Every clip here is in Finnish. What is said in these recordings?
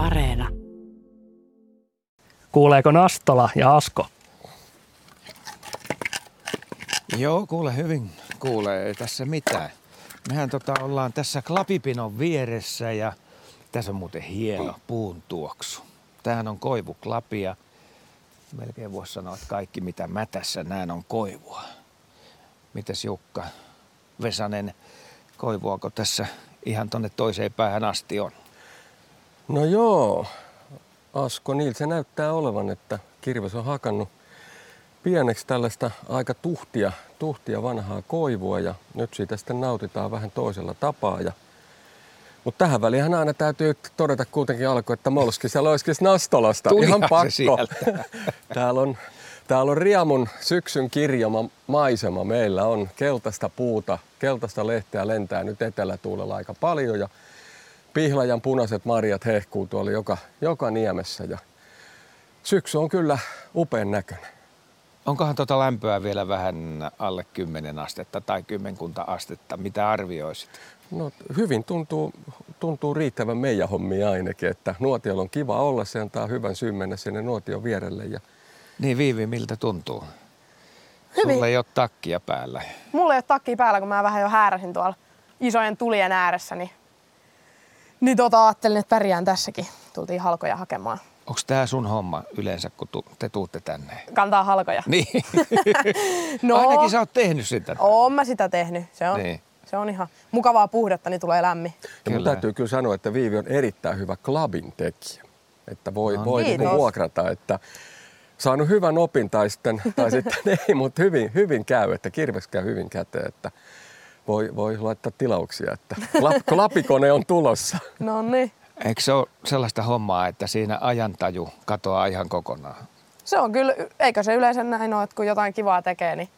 Areena. Kuuleeko Nastola ja Asko? Joo, kuule hyvin kuulee, ei tässä mitään. Mehän tota ollaan tässä klapipinon vieressä ja tässä on muuten hieno puun tuoksu. Tämähän on koivuklapi ja melkein voisi sanoa, että kaikki mitä mä tässä näen on koivua. Mites Jukka, Vesanen, koivuako tässä ihan tonne toiseen päähän asti on? No joo, Asko, niiltä se näyttää olevan, että kirves on hakannut pieneksi tällaista aika tuhtia, tuhtia vanhaa koivua ja nyt siitä sitten nautitaan vähän toisella tapaa. Ja, mutta tähän väliin aina täytyy todeta kuitenkin alkuun, että Molski siellä olisikin Nastolasta. Tulihan Ihan pakko. täällä, on, täällä on Riemun syksyn kirjoma maisema. Meillä on keltaista puuta, keltaista lehteä lentää nyt etelätuulella aika paljon ja pihlajan punaiset marjat hehkuu tuolla joka, joka niemessä ja syksy on kyllä upean näköinen. Onkohan tota lämpöä vielä vähän alle 10 astetta tai kymmenkunta astetta? Mitä arvioisit? No, hyvin tuntuu, tuntuu riittävän meidän hommia ainakin, että nuotiolla on kiva olla, se antaa hyvän syyn mennä sinne nuotion vierelle. Ja Niin Viivi, miltä tuntuu? Hyvin. Sulla ei ole takkia päällä. Mulla ei ole takki päällä, kun mä vähän jo hääräsin tuolla isojen tulien ääressä, niin, niin tota, ajattelin, että pärjään tässäkin. Tultiin halkoja hakemaan. Onko tämä sun homma yleensä, kun tu- te tuutte tänne? Kantaa halkoja. Niin. No, Ainakin sä oot tehnyt sitä. oon mä sitä tehnyt. Se on, Niin. se on ihan mukavaa puhdetta, niin tulee lämmin. Ja mun täytyy kyllä sanoa, että Viivi on erittäin hyvä klubin tekijä. Että voi, No voi niin. niinku vuokrata, että saanut hyvän opin tai sitten, tai sitten ei, mutta hyvin, hyvin käy, että kirves käy hyvin käteen, että voi, voi laittaa tilauksia, että klap, klapikone on tulossa. No niin. Eikö se ole sellaista hommaa, että siinä ajantaju katoaa ihan kokonaan? Se on kyllä, eikö se yleensä näin ole, että kun jotain kivaa tekee, niin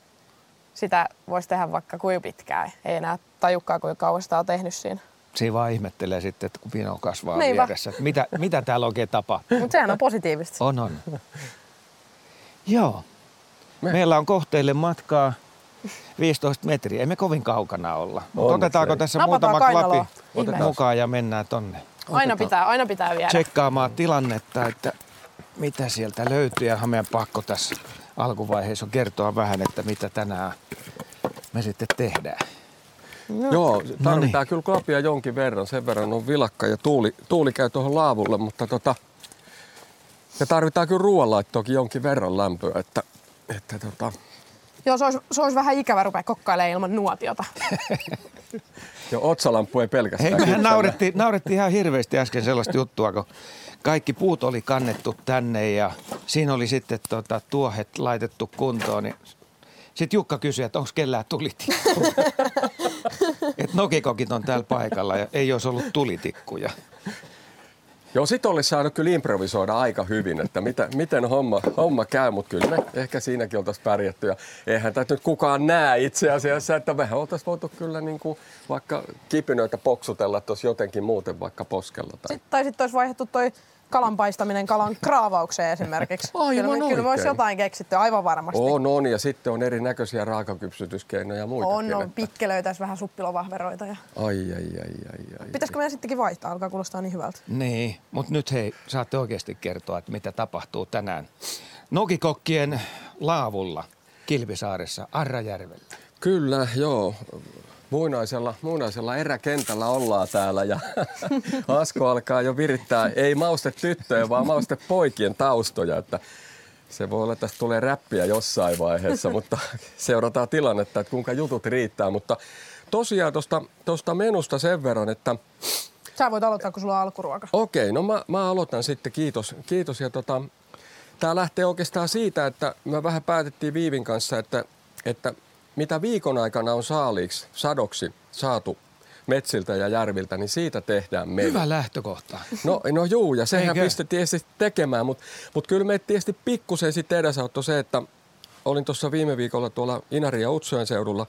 sitä voisi tehdä vaikka kuinka pitkään. Ei enää tajukkaa, kuinka kauan sitä on tehnyt siinä. Siinä vaan ihmettelee sitten, että kun pino kasvaa Niinpä. vieressä. että Mitä, mitä täällä oikein tapahtuu? Mutta sehän on positiivista. On, on. Joo. Meillä on kohteille matkaa 15 metriä. Ei me kovin kaukana olla. Mutta otetaanko tässä Napataan muutama klapi kainaloa. Ihmeessä. mukaan ja mennään tonne Aina pitää, aina pitää viedä. tsekkaamaan tilannetta, että mitä sieltä löytyy. Ja meidän pakko tässä alkuvaiheessa on kertoa vähän, että mitä tänään me sitten tehdään. Joo, niin. tarvitaan kyllä klapia jonkin verran. Sen verran on vilakka ja tuuli, tuuli käy tuohon laavulle, mutta tota, ja tarvitaan kyllä ruoanlaittoakin jonkin verran lämpöä, että, että tota, Joo, se olisi, se olisi vähän ikävä rupea kokkailemaan ilman nuotiota. jo otsalampu ei pelkästään. Hei, mehän naurettiin, naurettiin ihan hirveästi äsken sellaista juttua, kun kaikki puut oli kannettu tänne ja siinä oli sitten tota, tuohet laitettu kuntoon. Niin sitten Jukka kysyi, että onko kellään tulitikku. että nokikokit on täällä paikalla ja ei olisi ollut tulitikkuja. Joo, sit olisi saanut kyllä improvisoida aika hyvin, että mitä, miten homma, homma käy, mutta kyllä me ehkä siinäkin oltaisiin pärjätty. Ja eihän tätä nyt kukaan näe itse asiassa, että mehän oltaisiin voitu kyllä niin kuin vaikka kipinöitä poksutella tuossa jotenkin muuten vaikka poskella. Tai... Sitten, sitten olisi vaihdettu toi kalan paistaminen kalan kraavaukseen esimerkiksi. Aivan kyllä, me- kyllä oikein. jotain keksitty aivan varmasti. On, on, ja sitten on erinäköisiä raakakypsytyskeinoja ja muitakin. on, on että- pikkelöitäisi vähän suppilovahveroita. Ja... Ai, ai, ai, ai, ai. Pitäisikö meidän sittenkin vaihtaa? Alkaa kuulostaa niin hyvältä. Niin, mutta nyt hei, saatte oikeasti kertoa, että mitä tapahtuu tänään. Nokikokkien laavulla Kilpisaaressa, Arrajärvellä. Kyllä, joo. Muinaisella, muinaisella eräkentällä ollaan täällä ja Asko alkaa jo virittää, ei mauste tyttöjen, vaan mauste poikien taustoja. Että se voi olla, että tästä tulee räppiä jossain vaiheessa, mutta seurataan tilannetta, että kuinka jutut riittää. Mutta tosiaan tuosta menusta sen verran, että Sä voit aloittaa, kun sulla on alkuruoka. Okei, no mä, mä aloitan sitten, kiitos. kiitos. Ja tota, Tämä lähtee oikeastaan siitä, että me vähän päätettiin Viivin kanssa, että, että mitä viikon aikana on saaliiksi, sadoksi saatu metsiltä ja järviltä, niin siitä tehdään menu. Hyvä lähtökohta. No, no juu, ja sehän Eikö? pistettiin tietysti tekemään, mutta mut kyllä me tietysti pikkusen sitten edesauttoi se, että olin tuossa viime viikolla tuolla Inari ja Utsjoen seudulla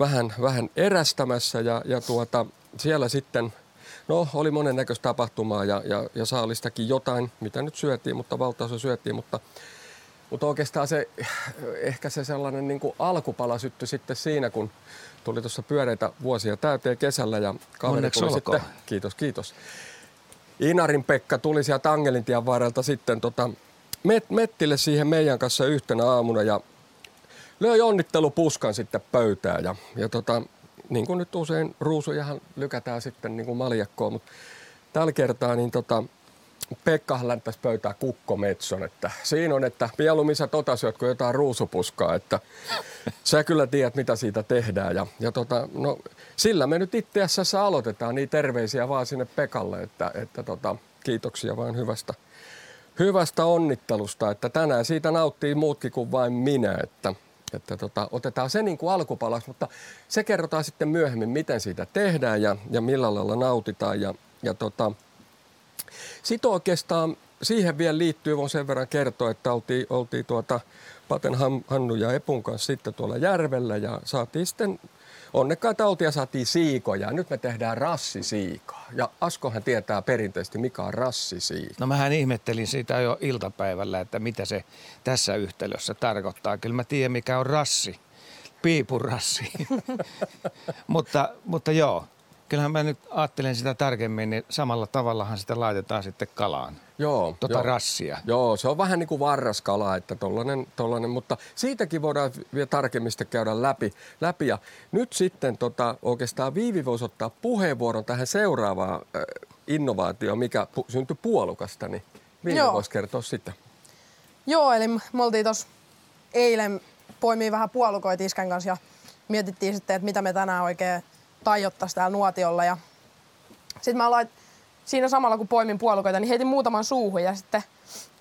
vähän, vähän erästämässä ja, ja tuota, siellä sitten, no oli monennäköistä tapahtumaa ja, ja, ja saalistakin jotain, mitä nyt syötiin, mutta valtaosa syötiin, mutta mutta oikeastaan se, ehkä se sellainen niin kuin alkupala syttyi sitten siinä, kun tuli tuossa pyöreitä vuosia täyteen kesällä ja Onneksi tuli olkoon. sitten, kiitos, kiitos. Inarin Pekka tuli sieltä Angelintien varrelta sitten tota, met, Mettille siihen meidän kanssa yhtenä aamuna ja löi onnittelupuskan sitten pöytään. Ja, ja tota, niin kuin nyt usein ruusujahan lykätään sitten niin kuin maljakkoon, mutta tällä kertaa niin tota, Pekka länttäisi pöytää kukkometson, että siinä on, että mieluummin sä tota syöt kuin jotain ruusupuskaa, että sä kyllä tiedät, mitä siitä tehdään. Ja, ja tota, no, sillä me nyt itse asiassa aloitetaan, niin terveisiä vaan sinne Pekalle, että, että tota, kiitoksia vain hyvästä, hyvästä onnittelusta, että tänään siitä nauttii muutkin kuin vain minä, että, että tota, otetaan se niin kuin alkupalaksi, mutta se kerrotaan sitten myöhemmin, miten siitä tehdään ja, ja millä lailla nautitaan ja, ja tota, sitten oikeastaan siihen vielä liittyy, voin sen verran kertoa, että oltiin, oltiin tuota Paten Hannu ja Epun kanssa sitten tuolla järvellä ja saatiin sitten onnekkaita oltiin ja saatiin siikoja. Nyt me tehdään rassisiikaa. Ja Askohan tietää perinteisesti, mikä on rassisiika. No mähän ihmettelin siitä jo iltapäivällä, että mitä se tässä yhtälössä tarkoittaa. Kyllä mä tiedän, mikä on rassi. Piipurassi. mutta, mutta joo, kyllähän mä nyt ajattelen sitä tarkemmin, niin samalla tavallahan sitä laitetaan sitten kalaan. Joo. Tota joo. rassia. Joo, se on vähän niin kuin varraskala, että tollanen, tollanen, mutta siitäkin voidaan vielä tarkemmin käydä läpi. läpi. Ja nyt sitten tota, oikeastaan Viivi voisi ottaa puheenvuoron tähän seuraavaan äh, innovaatioon, mikä pu- syntyi puolukasta, niin Viivi Joo. voisi kertoa sitä. Joo, eli me oltiin tuossa eilen poimii vähän puolukoita iskän kanssa ja mietittiin sitten, että mitä me tänään oikein tajottaisiin täällä nuotiolla. Ja sitten mä lait, siinä samalla kun poimin puolukoita, niin heitin muutaman suuhun ja sitten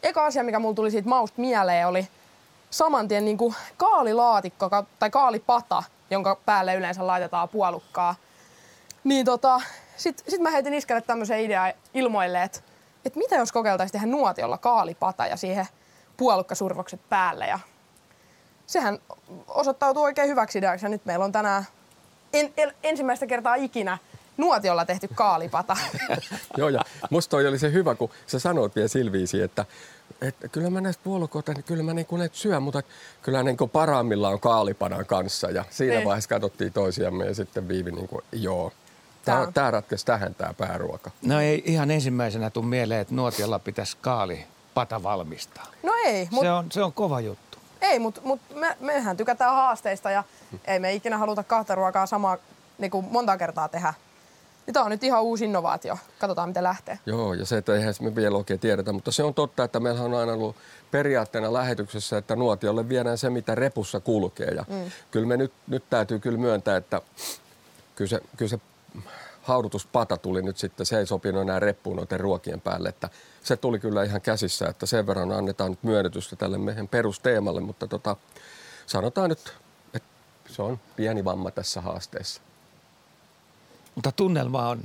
eka asia, mikä mulla tuli siitä mausta mieleen, oli saman tien niin kuin kaalilaatikko ka- tai kaalipata, jonka päälle yleensä laitetaan puolukkaa. Niin tota, sit, sit mä heitin iskälle tämmöisen idean ilmoille, että, että mitä jos kokeiltaisiin tehdä nuotiolla kaalipata ja siihen puolukkasurvokset päälle. Ja sehän osoittautui oikein hyväksi ideaksi ja nyt meillä on tänään en, en, ensimmäistä kertaa ikinä nuotiolla tehty kaalipata. Joo, ja musta toi oli se hyvä, kun sä sanoit vielä Silviisi, että, että kyllä mä näistä puolukoita, niin kyllä mä niin kuin syön, mutta kyllä niin kuin parhaimmillaan kaalipadan kanssa. Ja siinä Niin. vaiheessa katsottiin toisiamme ja sitten Viivi niin kuin, joo. Tää, Tää on- tää ratkaisi tähän tää pääruoka. No ei ihan ensimmäisenä tule mieleen, että nuotiolla pitäisi kaali pata valmistaa. No ei, mutta Se on, se on kova juttu. Ei, mut, mut me, mehän tykätään haasteista ja ei me ikinä haluta kahta ruokaa samaa niin kuin monta kertaa tehdä. Niin Tämä on nyt ihan uusi innovaatio. Katsotaan, miten lähtee. Joo, ja se, että eihän me vielä oikein tiedetä, mutta se on totta, että meillä on aina ollut periaatteena lähetyksessä, että nuotiolle viedään se, mitä repussa kulkee. Ja mm. kyllä me nyt, nyt täytyy kyllä myöntää, että kyllä se, kyllä se haudutuspata tuli nyt sitten, se ei sopinut enää reppuun noiden ruokien päälle, että se tuli kyllä ihan käsissä, että sen verran annetaan nyt myönnytystä tälle meidän perusteemalle, mutta tota, sanotaan nyt, että se on pieni vamma tässä haasteessa. Mutta tunnelma on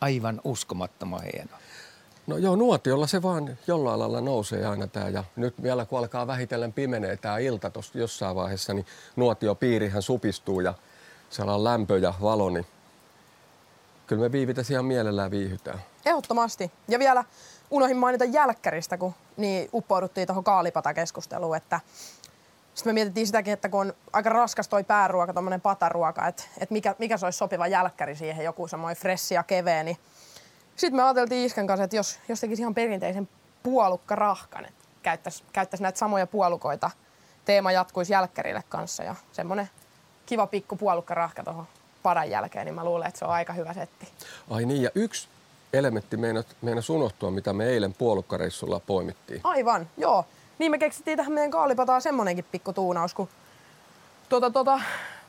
aivan uskomattoman hieno. No joo, nuotiolla se vaan jollain lailla nousee aina tämä. Ja nyt vielä kun alkaa vähitellen pimenee tämä ilta tuossa jossain vaiheessa, niin nuotiopiirihän supistuu ja siellä on lämpö ja valo, niin kyllä me viivitäs ihan mielellään viihytään. Ehdottomasti. Ja vielä unohdin mainita jälkkäristä, kun niin uppouduttiin tuohon kaalipata-keskusteluun, että sitten me mietittiin sitäkin, että kun on aika raskas toi pääruoka, tommonen pataruoka, että, että mikä, mikä se olisi sopiva jälkkäri siihen, joku semmoinen fressi ja keveä, niin sitten me ajateltiin Iskän kanssa, että jos, jos tekisi ihan perinteisen puolukkarahkan, että käyttäisi, käyttäisi näitä samoja puolukoita, teema jatkuisi jälkkärille kanssa ja semmoinen kiva pikku puolukkarahka tuohon padan jälkeen, niin mä luulen, että se on aika hyvä setti. Ai niin, ja yksi elementti meinas, unohtua, mitä me eilen puolukkareissulla poimittiin. Aivan, joo. Niin me keksittiin tähän meidän kaalipataan semmonenkin pikku tuunaus, kun tuota, tuota,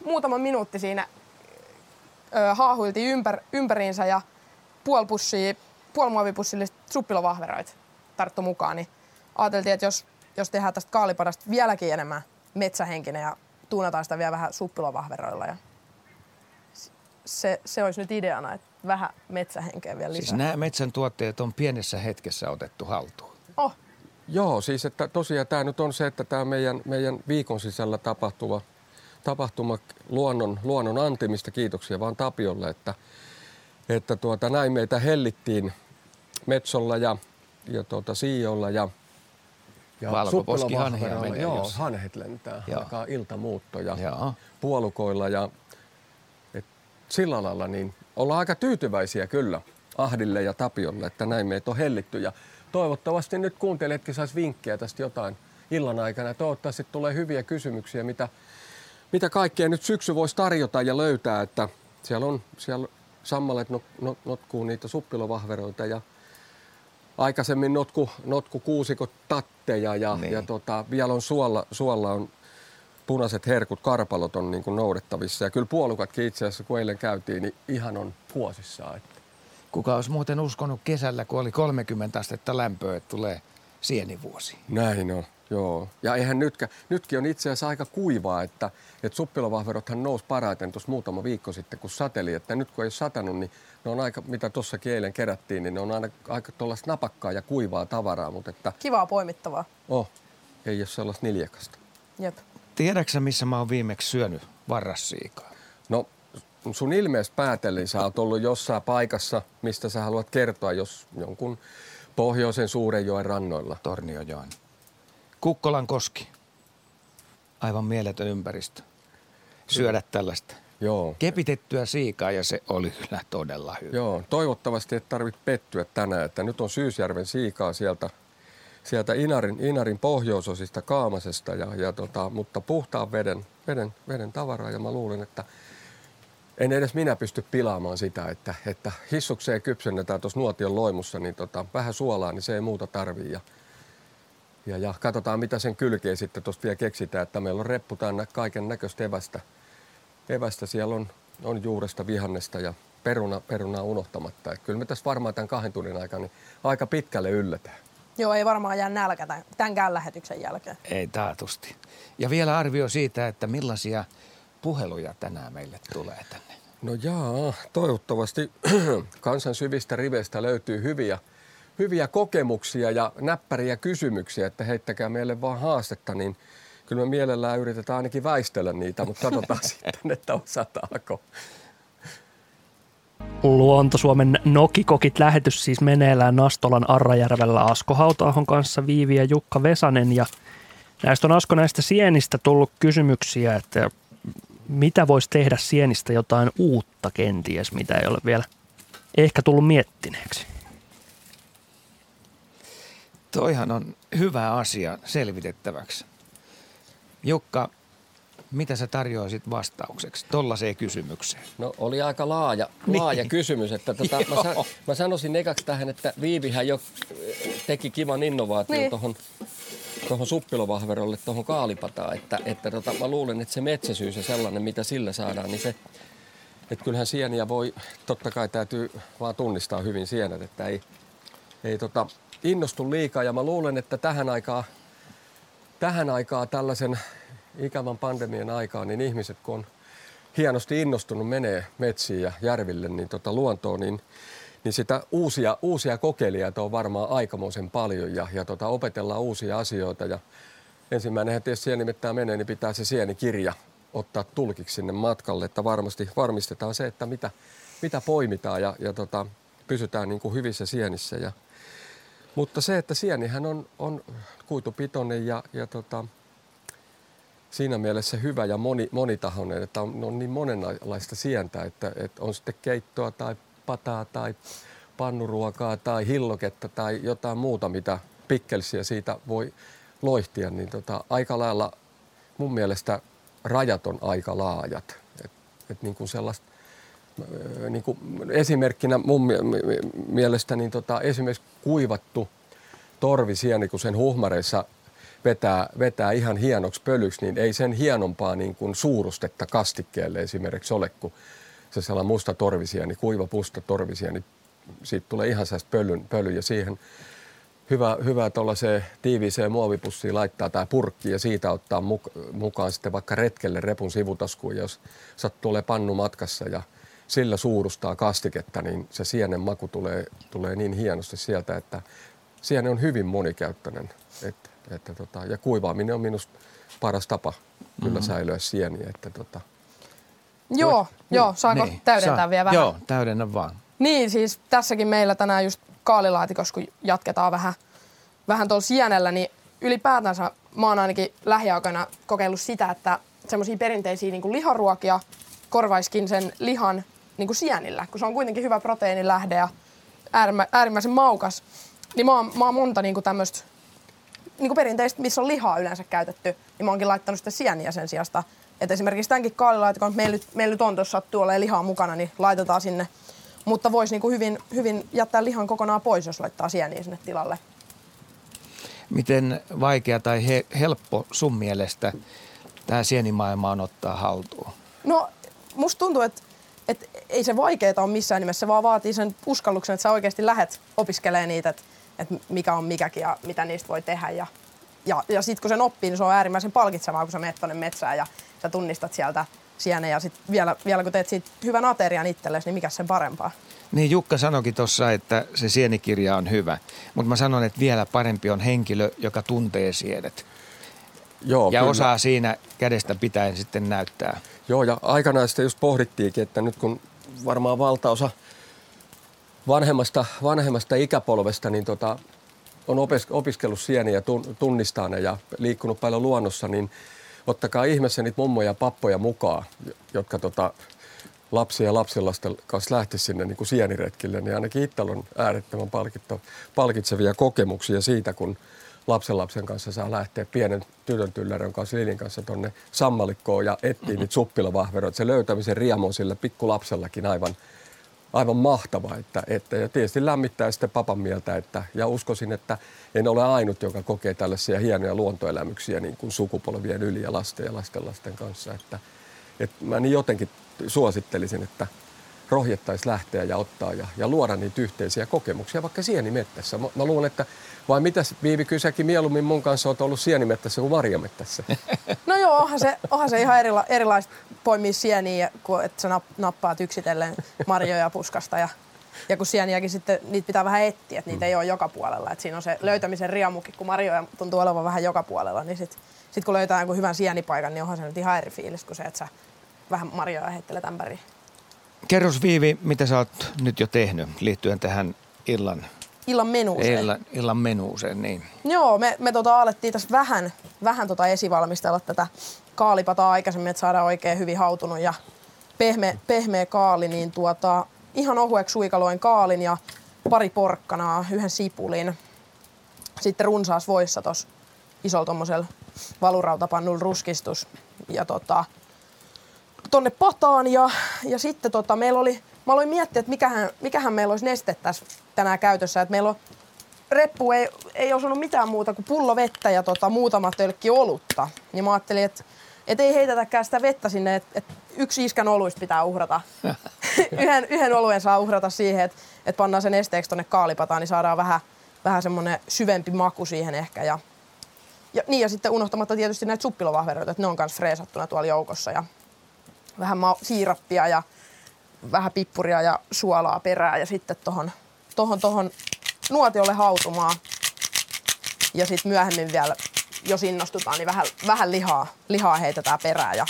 muutama minuutti siinä ö, haahuiltiin ympär, ympäriinsä ja puoli pussia, puoli muovipussillista suppilovahveroit tarttu mukaan, niin ajateltiin, että jos, jos tehdään tästä kaalipadasta vieläkin enemmän metsähenkinen ja tuunataan sitä vielä vähän suppilovahveroilla ja se, se olisi nyt ideana, että vähän metsähenkeä vielä lisää. Siis nämä metsän tuotteet on pienessä hetkessä otettu haltuun. Oh, Joo, siis että tosiaan tämä nyt on se, että tämä meidän, meidän viikon sisällä tapahtuva tapahtuma luonnon, luonnon antimista, kiitoksia vaan Tapiolle, että, että tuota, näin meitä hellittiin Metsolla ja, ja tuota, Siiolla ja, ja Valkoposkihanhia menee Joo, jossain. hanhet lentää, Joo. alkaa iltamuutto ja Joo. puolukoilla ja sillä lailla niin ollaan aika tyytyväisiä kyllä Ahdille ja Tapiolle, että näin meitä on hellitty. Ja toivottavasti nyt kuuntelijatkin saisi vinkkejä tästä jotain illan aikana. Toivottavasti tulee hyviä kysymyksiä, mitä, mitä kaikkea nyt syksy voisi tarjota ja löytää, että siellä on siellä sammalet not, not, notkuu niitä suppilovahveroita ja aikaisemmin notku, notku kuusikot tatteja ja, niin. ja tota, vielä on suolla, suolla on punaiset herkut, karpalot on niin kuin noudettavissa. Ja kyllä puolukatkin itse asiassa, kun eilen käytiin, niin ihan on kuosissaan. Että. Kuka olisi muuten uskonut kesällä, kun oli 30 astetta lämpöä, että tulee sienivuosi? Näin on. Joo, ja eihän nytkä, nytkin on itse asiassa aika kuivaa, että, että suppilovahverothan nousi parhaiten tuossa muutama viikko sitten, kun sateli. Että nyt kun ei ole satanut, niin ne on aika, mitä tuossa eilen kerättiin, niin ne on aina aika tuollaista napakkaa ja kuivaa tavaraa. Mutta että, Kivaa poimittavaa. Oh, ei ole sellaista niljakasta. Jep. Tiedätkö missä mä oon viimeksi syönyt varrassiikaa? No sun ilmeessä päätellin, sä oot ollut jossain paikassa, mistä sä haluat kertoa, jos jonkun pohjoisen Suurenjoen rannoilla. Torniojoen. Kukkolan koski. Aivan mieletön ympäristö. Syödä tällaista. Joo. Kepitettyä siikaa ja se oli kyllä todella hyvä. Joo, toivottavasti et tarvitse pettyä tänään, että nyt on Syysjärven siikaa sieltä, sieltä Inarin, Inarin pohjoisosista Kaamasesta, ja, ja tota, mutta puhtaan veden, veden, veden tavaraa ja mä luulen, että en edes minä pysty pilaamaan sitä, että, että hissukseen kypsennetään tuossa nuotion loimussa, niin tota, vähän suolaa, niin se ei muuta tarvii. Ja, ja, ja katsotaan, mitä sen kylkeen sitten tuosta vielä keksitään, että meillä on reppu täynnä kaiken näköistä evästä. Evästä siellä on, on juuresta, vihannesta ja peruna, perunaa unohtamatta. Et kyllä me tässä varmaan tämän kahden tunnin aikana niin aika pitkälle yllätään. Joo, ei varmaan jää nälkä tämän, tämänkään lähetyksen jälkeen. Ei taatusti. Ja vielä arvio siitä, että millaisia puheluja tänään meille tulee tänne. No jaa, toivottavasti kansan syvistä riveistä löytyy hyviä, hyviä kokemuksia ja näppäriä kysymyksiä, että heittäkää meille vaan haastetta, niin kyllä me mielellään yritetään ainakin väistellä niitä, mutta katsotaan sitten, että osataanko. Luonto-Suomen Nokikokit lähetys siis meneillään Nastolan Arrajärvellä Asko Hautaahon kanssa Viivi ja Jukka Vesanen. Ja näistä on Asko näistä sienistä tullut kysymyksiä, että mitä voisi tehdä sienistä jotain uutta kenties, mitä ei ole vielä ehkä tullut miettineeksi? Toihan on hyvä asia selvitettäväksi. Jukka, mitä sä tarjoaisit vastaukseksi tollaiseen kysymykseen? No oli aika laaja, laaja niin. kysymys. Että tota, mä, sa, mä sanoisin ekaksi tähän, että Viivihän jo teki kivan innovaation niin. tuohon tuohon suppilovahverolle, tuohon kaalipataan, että, että tota, mä luulen, että se metsäsyys ja sellainen, mitä sillä saadaan, niin se, että kyllähän sieniä voi, totta kai täytyy vaan tunnistaa hyvin sienet, että ei, ei tota, innostu liikaa ja mä luulen, että tähän aikaan, tähän aikaan tällaisen ikävän pandemian aikaan, niin ihmiset kun on hienosti innostunut menee metsiin ja järville, niin tota luontoon, niin niin sitä uusia, uusia kokeilijoita on varmaan aikamoisen paljon ja, ja tota, opetellaan uusia asioita. Ja ensimmäinen tietysti sieni nimittäin menee, niin pitää se sienikirja ottaa tulkiksi sinne matkalle, että varmasti varmistetaan se, että mitä, mitä poimitaan ja, ja tota, pysytään niin kuin hyvissä sienissä. Ja, mutta se, että sienihän on, on kuitupitoinen ja, ja tota, siinä mielessä hyvä ja moni, monitahoinen, että on, on niin monenlaista sientä, että, että on sitten keittoa tai pataa tai pannuruokaa tai hilloketta tai jotain muuta, mitä pikkelsiä siitä voi loihtia, niin tota, aika lailla mun mielestä rajat on aika laajat. Et, et niin kuin sellaista, niin kuin esimerkkinä mun mielestä niin tota, esimerkiksi kuivattu torvisieni, kun sen huhmareissa vetää, vetää ihan hienoksi pölyksi, niin ei sen hienompaa niin kuin suurustetta kastikkeelle esimerkiksi ole kuin se sellainen musta torvisieni, kuiva pusta torvisieni, siitä tulee ihan sellaista pölyn, pöly ja siihen hyvä, hyvä tuollaiseen tiiviiseen muovipussiin laittaa tämä purkki ja siitä ottaa mukaan sitten vaikka retkelle repun sivutaskuun, jos sattuu olemaan pannu matkassa ja sillä suurustaa kastiketta, niin se sienen maku tulee, tulee niin hienosti sieltä, että sieni on hyvin monikäyttöinen. Että, että tota, ja kuivaaminen on minusta paras tapa kyllä mm-hmm. säilyä sieniä. Että tota, Joo, Voit, joo, niin, saako niin, täydentää saa, vielä vähän? Joo, täydennä vaan. Niin, siis tässäkin meillä tänään just kaalilaatikossa, kun jatketaan vähän, vähän tuolla sienellä, niin ylipäätänsä mä oon ainakin lähiaikoina kokeillut sitä, että semmoisia perinteisiä niin kuin liharuokia korvaiskin sen lihan niin kuin sienillä, kun se on kuitenkin hyvä proteiinilähde ja äärimmä, äärimmäisen maukas. Niin mä oon, mä oon monta niinku tämmöistä niinku perinteistä, missä on lihaa yleensä käytetty, niin mä oonkin laittanut sitä sieniä sen sijasta. Et esimerkiksi tämänkin kaalilaatikon, meillä meillä nyt on tuossa sattuu olemaan lihaa mukana, niin laitetaan sinne. Mutta voisi niinku hyvin, hyvin jättää lihan kokonaan pois, jos laittaa sieniä sinne tilalle. Miten vaikea tai he, helppo sun mielestä tämä sienimaailma on ottaa haltuun? No, musta tuntuu, että, että ei se vaikeaa ole missään nimessä, se vaan vaatii sen uskalluksen, että sä oikeasti lähet opiskelemaan niitä, että, että mikä on mikäkin ja mitä niistä voi tehdä. Ja, ja, ja sitten kun sen oppii, niin se on äärimmäisen palkitsevaa, kun sä menet tonne metsään ja sä tunnistat sieltä sienen ja sitten vielä, vielä kun teet siitä hyvän aterian itsellesi, niin mikä sen parempaa? Niin Jukka sanoikin tuossa, että se sienikirja on hyvä, mutta mä sanon, että vielä parempi on henkilö, joka tuntee sienet. Joo, ja kyllä. osaa siinä kädestä pitäen sitten näyttää. Joo, ja aikanaan sitä just pohdittiinkin, että nyt kun varmaan valtaosa vanhemmasta, vanhemmasta ikäpolvesta niin tota, on opiskellut sieniä tunnistaa ne ja liikkunut paljon luonnossa, niin ottakaa ihmeessä niitä mummoja ja pappoja mukaan, jotka tota, lapsia ja lapsilasten kanssa lähti sinne niin kuin sieniretkille, niin ainakin itsellä on äärettömän palkitsevia kokemuksia siitä, kun lapsenlapsen kanssa saa lähteä pienen tytön tyllärön kanssa, Lilin kanssa tuonne sammalikkoon ja etsiä niitä suppilovahveroita. Se löytämisen riemu on sillä pikkulapsellakin aivan, aivan mahtava. Että, että, ja tietysti lämmittää sitten papan mieltä, että, ja uskoisin, että en ole ainut, joka kokee tällaisia hienoja luontoelämyksiä niin kuin sukupolvien yli ja lasten ja lastenlasten kanssa. Että, että mä niin jotenkin suosittelisin, että rohjettaisiin lähteä ja ottaa ja, ja luoda niitä yhteisiä kokemuksia vaikka sienimettässä. Mä, mä luulen, että vai mitä Viivi Kysäkin mieluummin mun kanssa olet ollut sienimettässä kuin marjamettässä? No joo, onhan se, onhan se ihan erila, erilaista poimia sieniä, kun että sä nap- nappaat yksitellen marjoja puskasta ja ja kun sieniäkin sitten, niitä pitää vähän etsiä, että niitä ei ole joka puolella. Että siinä on se löytämisen riamukin, kun marjoja tuntuu olevan vähän joka puolella, niin sitten sit kun löytää jonkun hyvän sienipaikan, niin onhan se nyt ihan eri fiilis kuin se, että sä vähän marjoja heittelet ämpäriin. Kerros Viivi, mitä sä oot nyt jo tehnyt liittyen tähän illan, Illan menuuseen. illan, illan menuuseen. Niin. Joo, me, me tota alettiin tässä vähän, vähän tota esivalmistella tätä kaalipataa aikaisemmin, että saadaan oikein hyvin hautunut ja pehme, pehmeä kaali, niin tuota, ihan ohueksi suikaloin kaalin ja pari porkkanaa, yhden sipulin. Sitten runsaas voissa tuossa isolla tuommoisella valurautapannulla ruskistus ja tota, tonne pataan ja, ja sitten tota, meillä oli, mä aloin miettiä, että mikähän, mikähän meillä olisi neste tässä tänään käytössä, että meillä on reppu ei, ei osunut mitään muuta kuin pullo vettä ja tota, muutama tölkki olutta. Niin mä ajattelin, että et ei heitetäkään sitä vettä sinne, että et yksi iskän oluista pitää uhrata. yhden, yhden oluen saa uhrata siihen, että et pannaan sen esteeksi tonne kaalipataan, niin saadaan vähän, vähän semmoinen syvempi maku siihen ehkä. Ja, ja, niin ja sitten unohtamatta tietysti näitä suppilovahveroita, että ne on myös freesattuna tuolla joukossa. Ja vähän ma- siirappia ja vähän pippuria ja suolaa perää ja sitten tohon, tohon, tohon nuotiolle hautumaan. Ja sitten myöhemmin vielä, jos innostutaan, niin vähän, vähän lihaa, lihaa heitetään perään. Ja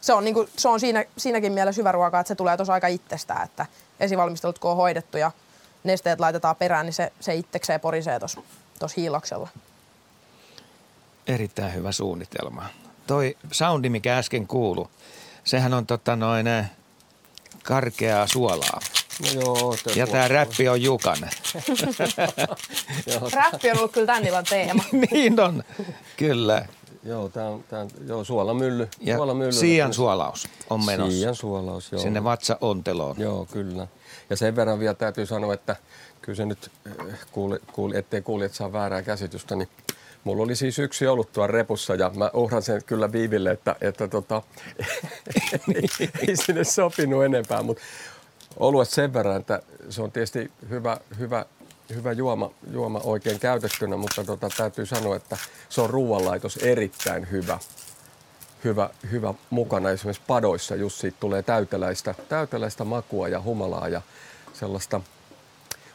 se on, niinku, se on siinä, siinäkin mielessä hyvä ruoka, että se tulee tuossa aika itsestään, että esivalmistelut kun on hoidettu ja nesteet laitetaan perään, niin se, se itsekseen porisee tuossa hiilaksella. Erittäin hyvä suunnitelma. Toi soundi, mikä äsken kuulu, sehän on tota noin eh, karkeaa suolaa. No joo, Ja tämä räppi on Jukan. Räppi on ollut kyllä tän illan teema. niin on, kyllä. Joo, tää on, tää on joo, suolamylly. Ja suolamylly siian suolaus on menossa Siian suolaus, joo. sinne vatsaonteloon. Joo, kyllä. Ja sen verran vielä täytyy sanoa, että kyllä se nyt, eh, kuuli, kuuli, ettei kuulijat saa väärää käsitystä, niin mulla oli siis yksi ollut tuolla repussa ja mä uhran sen kyllä Viiville, että, että tota, ei, sinne sopinut enempää, mutta oluet sen verran, että se on tietysti hyvä, hyvä, hyvä juoma, juoma oikein käytettynä, mutta tota, täytyy sanoa, että se on ruoanlaitos erittäin hyvä hyvä, hyvä mukana. Esimerkiksi padoissa just siitä tulee täyteläistä, täyteläistä makua ja humalaa ja sellaista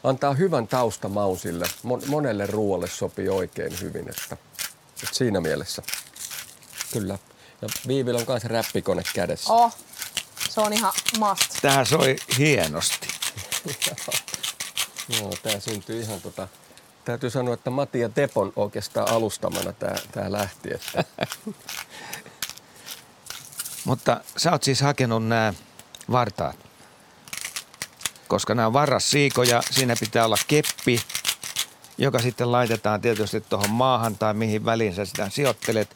antaa hyvän taustamaun sille. Mon, monelle ruoalle sopii oikein hyvin, että, että siinä mielessä kyllä. Ja Viivillä on myös räppikone kädessä. Oh, se on ihan must. Tämä soi hienosti. Joo, tää syntyi ihan tota... Täytyy sanoa, että Matti ja Tepon oikeastaan alustamana tää, tää lähti. Että, Mutta sä oot siis hakenut nämä vartaat. Koska nämä on varrassiikoja. Siinä pitää olla keppi, joka sitten laitetaan tietysti tuohon maahan tai mihin väliin sä sitä sijoittelet.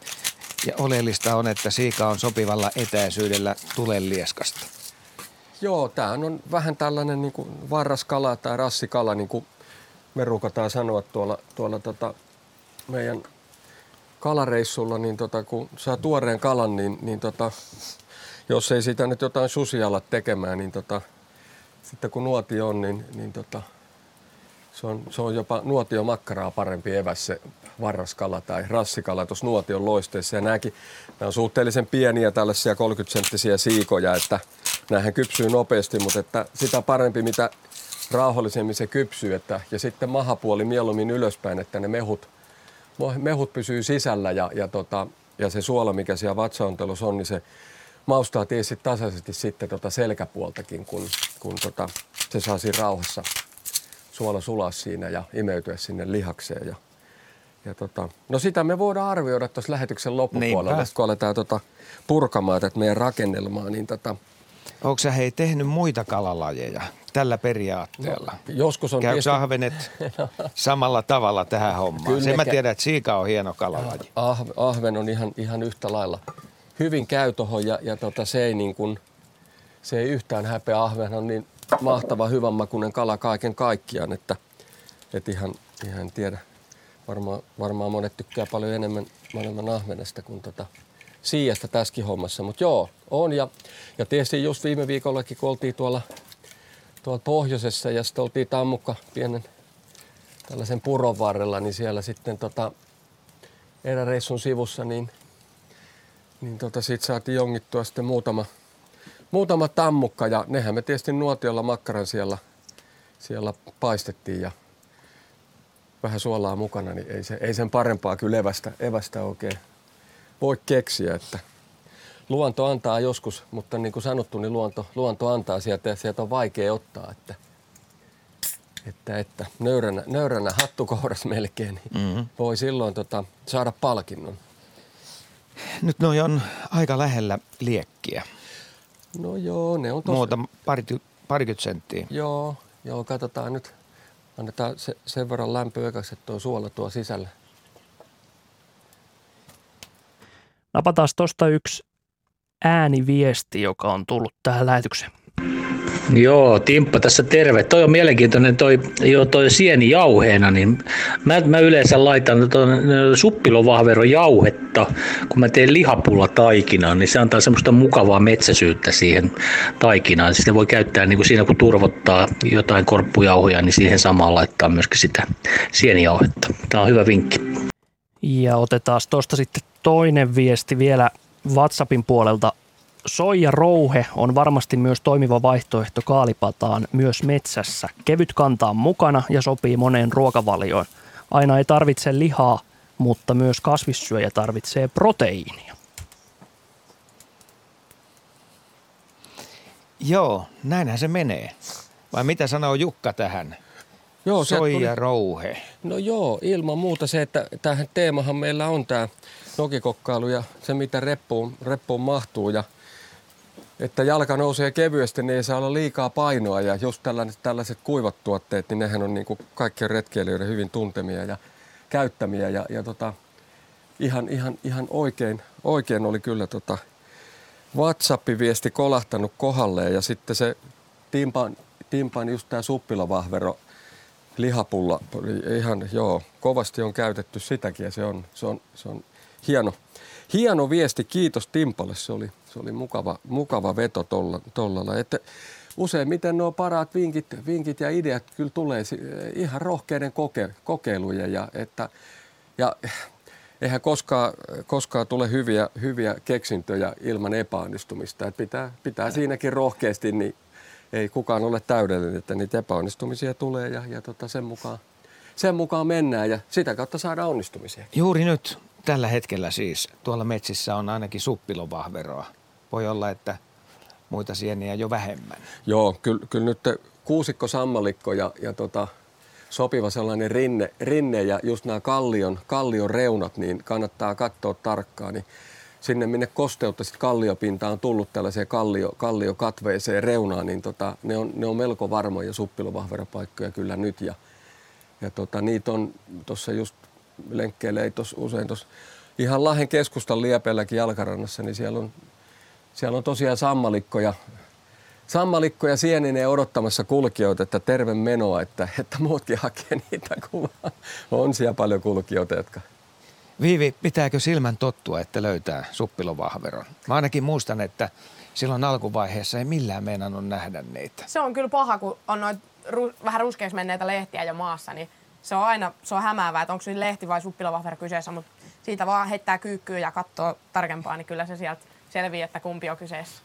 Ja oleellista on, että siika on sopivalla etäisyydellä tulelieskasta. Joo, tämä on vähän tällainen niin kuin varraskala tai rassikala, niin kuin me ruukataan sanoa tuolla, tuolla tota meidän kalareissulla, niin tota, kun saa tuoreen kalan, niin, niin tota, jos ei sitä nyt jotain susialla tekemään, niin tota, sitten kun nuoti on, niin, niin tota, se, on, se on jopa nuotio makkaraa parempi eväs se varraskala tai rassikala tuossa nuotion loisteessa. Ja nämäkin, nämä on suhteellisen pieniä tällaisia 30 senttisiä siikoja, että näähän kypsyy nopeasti, mutta että sitä parempi mitä rauhallisemmin se kypsyy. Että, ja sitten mahapuoli mieluummin ylöspäin, että ne mehut, mehut pysyy sisällä ja, ja, tota, ja se suola, mikä siellä vatsaontelussa on, niin se maustaa tietysti tasaisesti sitten tota selkäpuoltakin, kun, kun tota, se saa siinä rauhassa suola sulaa siinä ja imeytyä sinne lihakseen. Ja, ja tota, no sitä me voidaan arvioida tuossa lähetyksen loppupuolella, Niinpä. kun aletaan tota purkamaan tätä meidän rakennelmaa. Niin tota, Onko sä hei tehnyt muita kalalajeja tällä periaatteella? No, joskus on Käykö tietysti... ahvenet samalla tavalla tähän hommaan? Kyllä Sen mä tiedän, että siika on hieno kalalaji. Ah, ahven on ihan, ihan yhtä lailla. Hyvin käy tuohon ja, ja tota, se, ei niin kuin, se ei yhtään häpeä. Ahven on niin mahtava, hyvänmakuinen kala kaiken kaikkiaan, että, että ihan, ihan tiedä. Varmaan, varmaan monet tykkää paljon enemmän, enemmän ahvenesta kuin tota siijasta tässäkin hommassa. Mutta joo, on. Ja, ja tietysti just viime viikollakin, kun oltiin tuolla, tuolla pohjoisessa ja sitten oltiin tammukka pienen tällaisen puron varrella, niin siellä sitten tota, eräreissun sivussa, niin, niin tota, siitä saatiin jongittua sitten muutama, muutama tammukka ja nehän me tietysti nuotiolla makkaran siellä, siellä paistettiin ja vähän suolaa mukana, niin ei, se, ei sen parempaa kyllä evästä, evästä oikein voi keksiä, että luonto antaa joskus, mutta niin kuin sanottu, niin luonto, luonto antaa sieltä ja sieltä on vaikea ottaa, että, että, että nöyränä, nöyränä hattukohdas melkein, niin mm-hmm. voi silloin tota, saada palkinnon. Nyt noi on aika lähellä liekkiä. No joo, ne on tosi... Muuta parikymmentä pari senttiä. Joo, joo, katsotaan nyt. Annetaan se, sen verran lämpöä, että tuo suola tuo sisällä. Napataan tuosta yksi ääniviesti, joka on tullut tähän lähetykseen. Joo, Timppa tässä terve. Toi on mielenkiintoinen toi, jo toi sieni jauheena, niin mä, mä yleensä laitan tuon suppilovahveron jauhetta, kun mä teen lihapulla taikinaa, niin se antaa semmoista mukavaa metsäsyyttä siihen taikinaan. Sitä voi käyttää niin kuin siinä, kun turvottaa jotain korppujauhoja, niin siihen samaan laittaa myöskin sitä sienijauhetta. Tämä on hyvä vinkki. Ja otetaan tuosta sitten toinen viesti vielä WhatsAppin puolelta. Soija rouhe on varmasti myös toimiva vaihtoehto kaalipataan myös metsässä. Kevyt kantaa mukana ja sopii moneen ruokavalioon. Aina ei tarvitse lihaa, mutta myös kasvissyöjä tarvitsee proteiinia. Joo, näinhän se menee. Vai mitä sanoo Jukka tähän? Joo, Soija tuli... rouhe. No joo, ilman muuta se, että tähän teemahan meillä on tämä nokikokkailu ja se, mitä reppuun, reppuun mahtuu. Ja että jalka nousee kevyesti, niin ei saa olla liikaa painoa. Ja just tällaiset, tällaiset kuivat tuotteet, niin nehän on niin kuin kaikkien retkeilijöiden hyvin tuntemia ja käyttämiä. Ja, ja tota, ihan, ihan, ihan oikein, oikein oli kyllä tota WhatsApp-viesti kolahtanut kohdalleen ja sitten se timpan, timpan just tämä suppilavahvero lihapulla, ihan joo, kovasti on käytetty sitäkin ja se on, se on, se on hieno, hieno viesti. Kiitos Timpalle, se oli, se oli mukava, mukava veto tolla, tollalla. Että useimmiten nuo paraat vinkit, vinkit ja ideat kyllä tulee ihan rohkeiden koke, kokeiluja ja, että, ja eihän koskaan, koskaan tule hyviä, hyviä keksintöjä ilman epäonnistumista. Että pitää, pitää siinäkin rohkeasti, niin ei kukaan ole täydellinen, että niitä epäonnistumisia tulee ja, ja tota sen, mukaan, sen mukaan mennään ja sitä kautta saadaan onnistumisia. Juuri nyt tällä hetkellä siis tuolla metsissä on ainakin suppilovahveroa. Voi olla, että muita sieniä jo vähemmän. Joo, kyllä, kyllä nyt kuusikko, sammalikko ja, ja tota, sopiva sellainen rinne, rinne ja just nämä kallion, kallion reunat, niin kannattaa katsoa tarkkaan. Niin sinne, minne kosteutta sitten kalliopintaan on tullut tällaiseen kallio, kalliokatveeseen reunaan, niin tota, ne, on, ne on melko varmoja suppilovahverapaikkoja kyllä nyt. Ja, ja tota, niitä on tuossa just lenkkeilee tos, usein tuossa ihan Lahden keskustan liepeelläkin jalkarannassa, niin siellä on, siellä on tosiaan sammalikkoja, sammalikkoja sieninen odottamassa kulkijoita, että terve menoa, että, että muutkin hakee niitä, kun on siellä paljon kulkijoita, jotka Viivi, pitääkö silmän tottua, että löytää suppilovahveron? Mä ainakin muistan, että silloin alkuvaiheessa ei millään meinannut nähdä niitä. Se on kyllä paha, kun on noit ru- vähän ruskeiksi menneitä lehtiä jo maassa, niin se on aina se on hämäävää, että onko se lehti vai suppilovahvero kyseessä, mutta siitä vaan heittää kyykkyä ja katsoo tarkempaa, niin kyllä se sieltä selviää, että kumpi on kyseessä.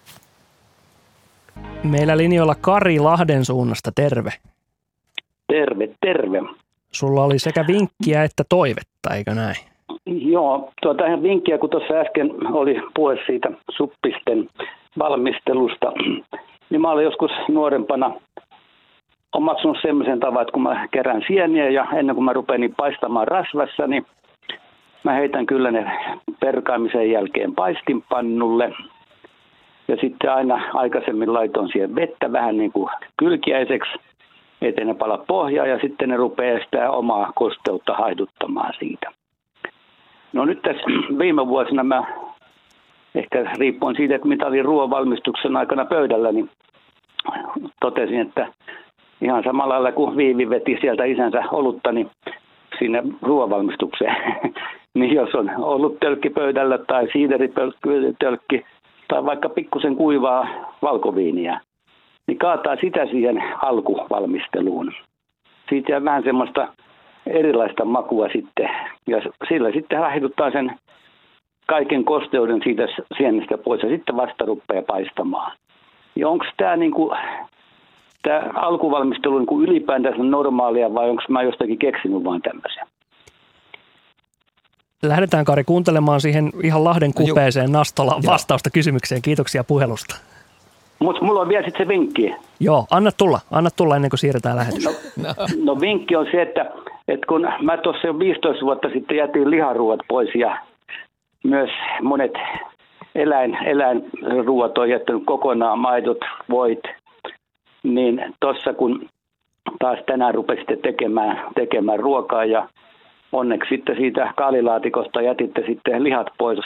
Meillä linjoilla Kari Lahden suunnasta, terve. Terve, terve. Sulla oli sekä vinkkiä että toivetta, eikö näin? Joo, tuota ihan vinkkiä, kun tuossa äsken oli puhe siitä suppisten valmistelusta, niin mä olin joskus nuorempana omaksunut semmoisen tavan, että kun mä kerään sieniä ja ennen kuin mä rupean paistamaan rasvassa, niin mä heitän kyllä ne perkaamisen jälkeen paistinpannulle. Ja sitten aina aikaisemmin laitoin siihen vettä vähän niin kuin kylkiäiseksi, ettei ne pala pohjaa ja sitten ne rupeaa sitä omaa kosteutta haiduttamaan siitä. No nyt tässä viime vuosina mä ehkä riippuen siitä, että mitä oli ruoan valmistuksen aikana pöydällä, niin totesin, että ihan samalla lailla kuin Viivi veti sieltä isänsä olutta, niin sinne ruoanvalmistukseen. niin jos on ollut tölkki pöydällä tai siideritölkki tai vaikka pikkusen kuivaa valkoviiniä, niin kaataa sitä siihen alkuvalmisteluun. Siitä jää vähän semmoista erilaista makua sitten. Ja sillä sitten lähduttaa sen kaiken kosteuden siitä sienestä pois ja sitten vasta rupeaa paistamaan. Ja onko tämä niinku, tämä alkuvalmistelu niinku ylipäätään normaalia vai onko mä jostakin keksinyt vain tämmöisen? Lähdetään Kari kuuntelemaan siihen ihan Lahden kupeeseen Nastolan vastausta kysymykseen. Kiitoksia puhelusta. Mutta mulla on vielä sitten se vinkki. Joo, anna tulla. Anna tulla ennen kuin siirretään lähetys. No, no vinkki on se, että, että kun mä tuossa jo 15 vuotta sitten jätin liharuot pois ja myös monet eläin, eläinruoat on jättänyt kokonaan maidot, voit, niin tuossa kun taas tänään rupesitte tekemään, tekemään ruokaa ja onneksi sitten siitä kaalilaatikosta jätitte sitten lihat pois,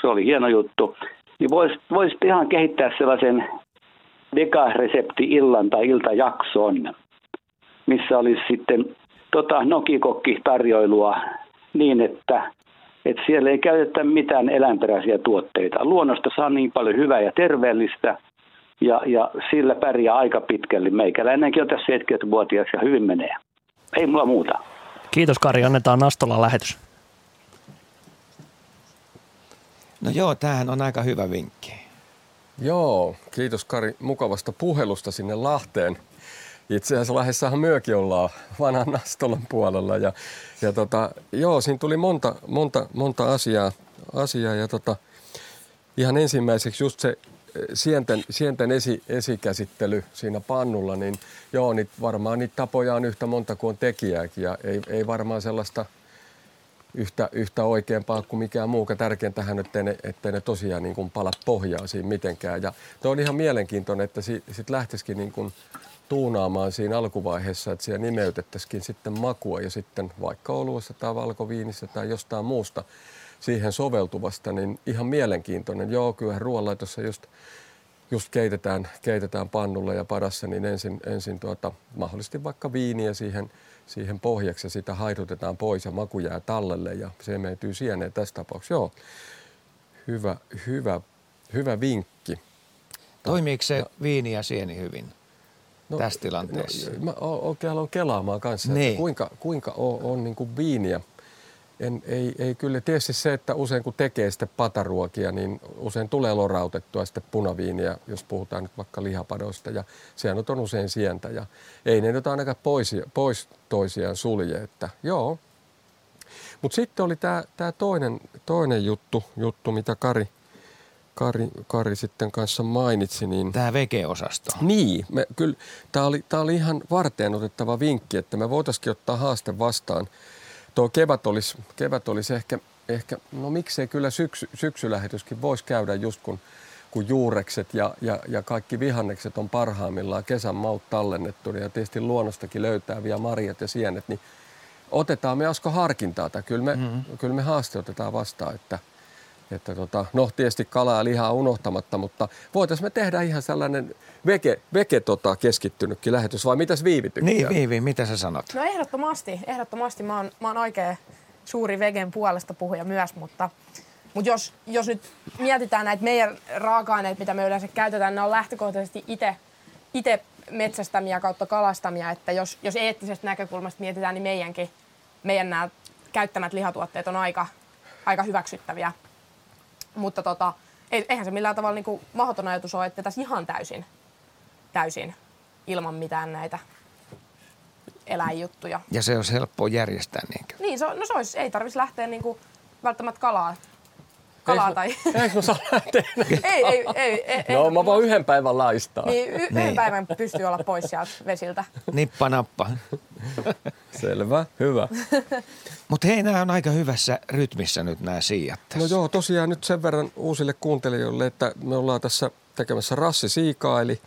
se oli hieno juttu, niin voisit vois ihan kehittää sellaisen dekaresepti illan tai iltajakson, missä olisi sitten tota nokikokki tarjoilua niin, että, että siellä ei käytetä mitään eläinperäisiä tuotteita. Luonnosta saa niin paljon hyvää ja terveellistä ja, ja sillä pärjää aika pitkälle. Meikäläinenkin on tässä 70-vuotias ja hyvin menee. Ei mulla muuta. Kiitos Kari, annetaan Nastolan lähetys. No joo, tämähän on aika hyvä vinkki. Joo, kiitos Kari mukavasta puhelusta sinne Lahteen. Itse asiassa Lahdessahan myökin ollaan vanhan Nastolan puolella. Ja, ja tota, joo, siinä tuli monta, monta, monta asiaa, asiaa ja tota, ihan ensimmäiseksi just se sienten, sienten esi, esikäsittely siinä pannulla, niin joo, niin varmaan niitä tapoja on yhtä monta kuin on tekijääkin ja ei, ei varmaan sellaista – yhtä, yhtä oikeampaa kuin mikään muu. Tärkeintähän, ettei ne, ettei ne tosiaan niin kuin pala pohjaa siinä mitenkään. Ja tuo on ihan mielenkiintoinen, että sitten sit lähtisikin niin kuin tuunaamaan siinä alkuvaiheessa, että siellä nimeytettäisikin sitten makua ja sitten vaikka oluessa tai valkoviinissä tai jostain muusta siihen soveltuvasta, niin ihan mielenkiintoinen. Joo, kyllähän ruoanlaitossa just, just keitetään, keitetään pannulla ja padassa, niin ensin, ensin tuota, mahdollisesti vaikka viiniä siihen – siihen pohjaksi ja sitä haidutetaan pois ja maku jää tallelle ja se meityy sieneen tässä tapauksessa. Joo, hyvä, hyvä, hyvä vinkki. Toimiiko se ja, viini ja sieni hyvin no, tässä tilanteessa? No, mä oikein haluan kelaamaan kanssa, niin. että kuinka, kuinka on, on niin kuin viiniä – en, ei, ei kyllä. Tietysti se, että usein kun tekee sitten pataruokia, niin usein tulee lorautettua sitten punaviiniä, jos puhutaan nyt vaikka lihapadoista. Ja sehän on usein sientä ja ei ne nyt ainakaan pois, pois toisiaan sulje. Että joo. Mutta sitten oli tämä toinen, toinen juttu, juttu, mitä Kari, Kari, Kari sitten kanssa mainitsi. Niin, tämä vege-osasto. Niin, me, kyllä tämä oli, oli ihan varteen otettava vinkki, että me voitaisiin ottaa haaste vastaan – tuo kevät olisi, kevät olisi ehkä, ehkä, no miksei kyllä syksy, syksylähetyskin voisi käydä just kun, kun juurekset ja, ja, ja kaikki vihannekset on parhaimmillaan kesän maut tallennettu ja tietysti luonnostakin löytää vielä marjat ja sienet, niin otetaan me Asko harkintaa tai kyllä me, mm-hmm. kyllä me haaste otetaan vastaan, että, että tota, no tietysti kalaa ja lihaa unohtamatta, mutta voitaisiin me tehdä ihan sellainen veke, veke tota, keskittynytkin lähetys vai mitäs Viivi tykkää? Niin Viivi, mitä sä sanot? No ehdottomasti, ehdottomasti. Mä oon, mä oon oikein suuri vegen puolesta puhuja myös, mutta, mutta jos, jos nyt mietitään näitä meidän raaka-aineita, mitä me yleensä käytetään, ne on lähtökohtaisesti itse, itse metsästämiä kautta kalastamia, että jos, jos eettisestä näkökulmasta mietitään, niin meidänkin, meidän nämä käyttämät lihatuotteet on aika, aika hyväksyttäviä. Mutta tota, eihän se millään tavalla niin kuin mahdoton ajatus ole, että tässä ihan täysin, täysin ilman mitään näitä eläinjuttuja. Ja se olisi helppo järjestää niinkö? Niin, se, no se olisi, ei tarvitsisi lähteä niinku välttämättä kalaa. Kalaa tai... Eikö mä saa lähteä? ei, ei, ei, ei. No mä voin yhden päivän laistaa. Niin, y- yhden niin. päivän pystyy olla pois sieltä vesiltä. Nippa nappa. Selvä, hyvä. Mutta hei, nämä on aika hyvässä rytmissä nyt nämä siijat No joo, tosiaan nyt sen verran uusille kuuntelijoille, että me ollaan tässä tekemässä rassisiikaa, eli,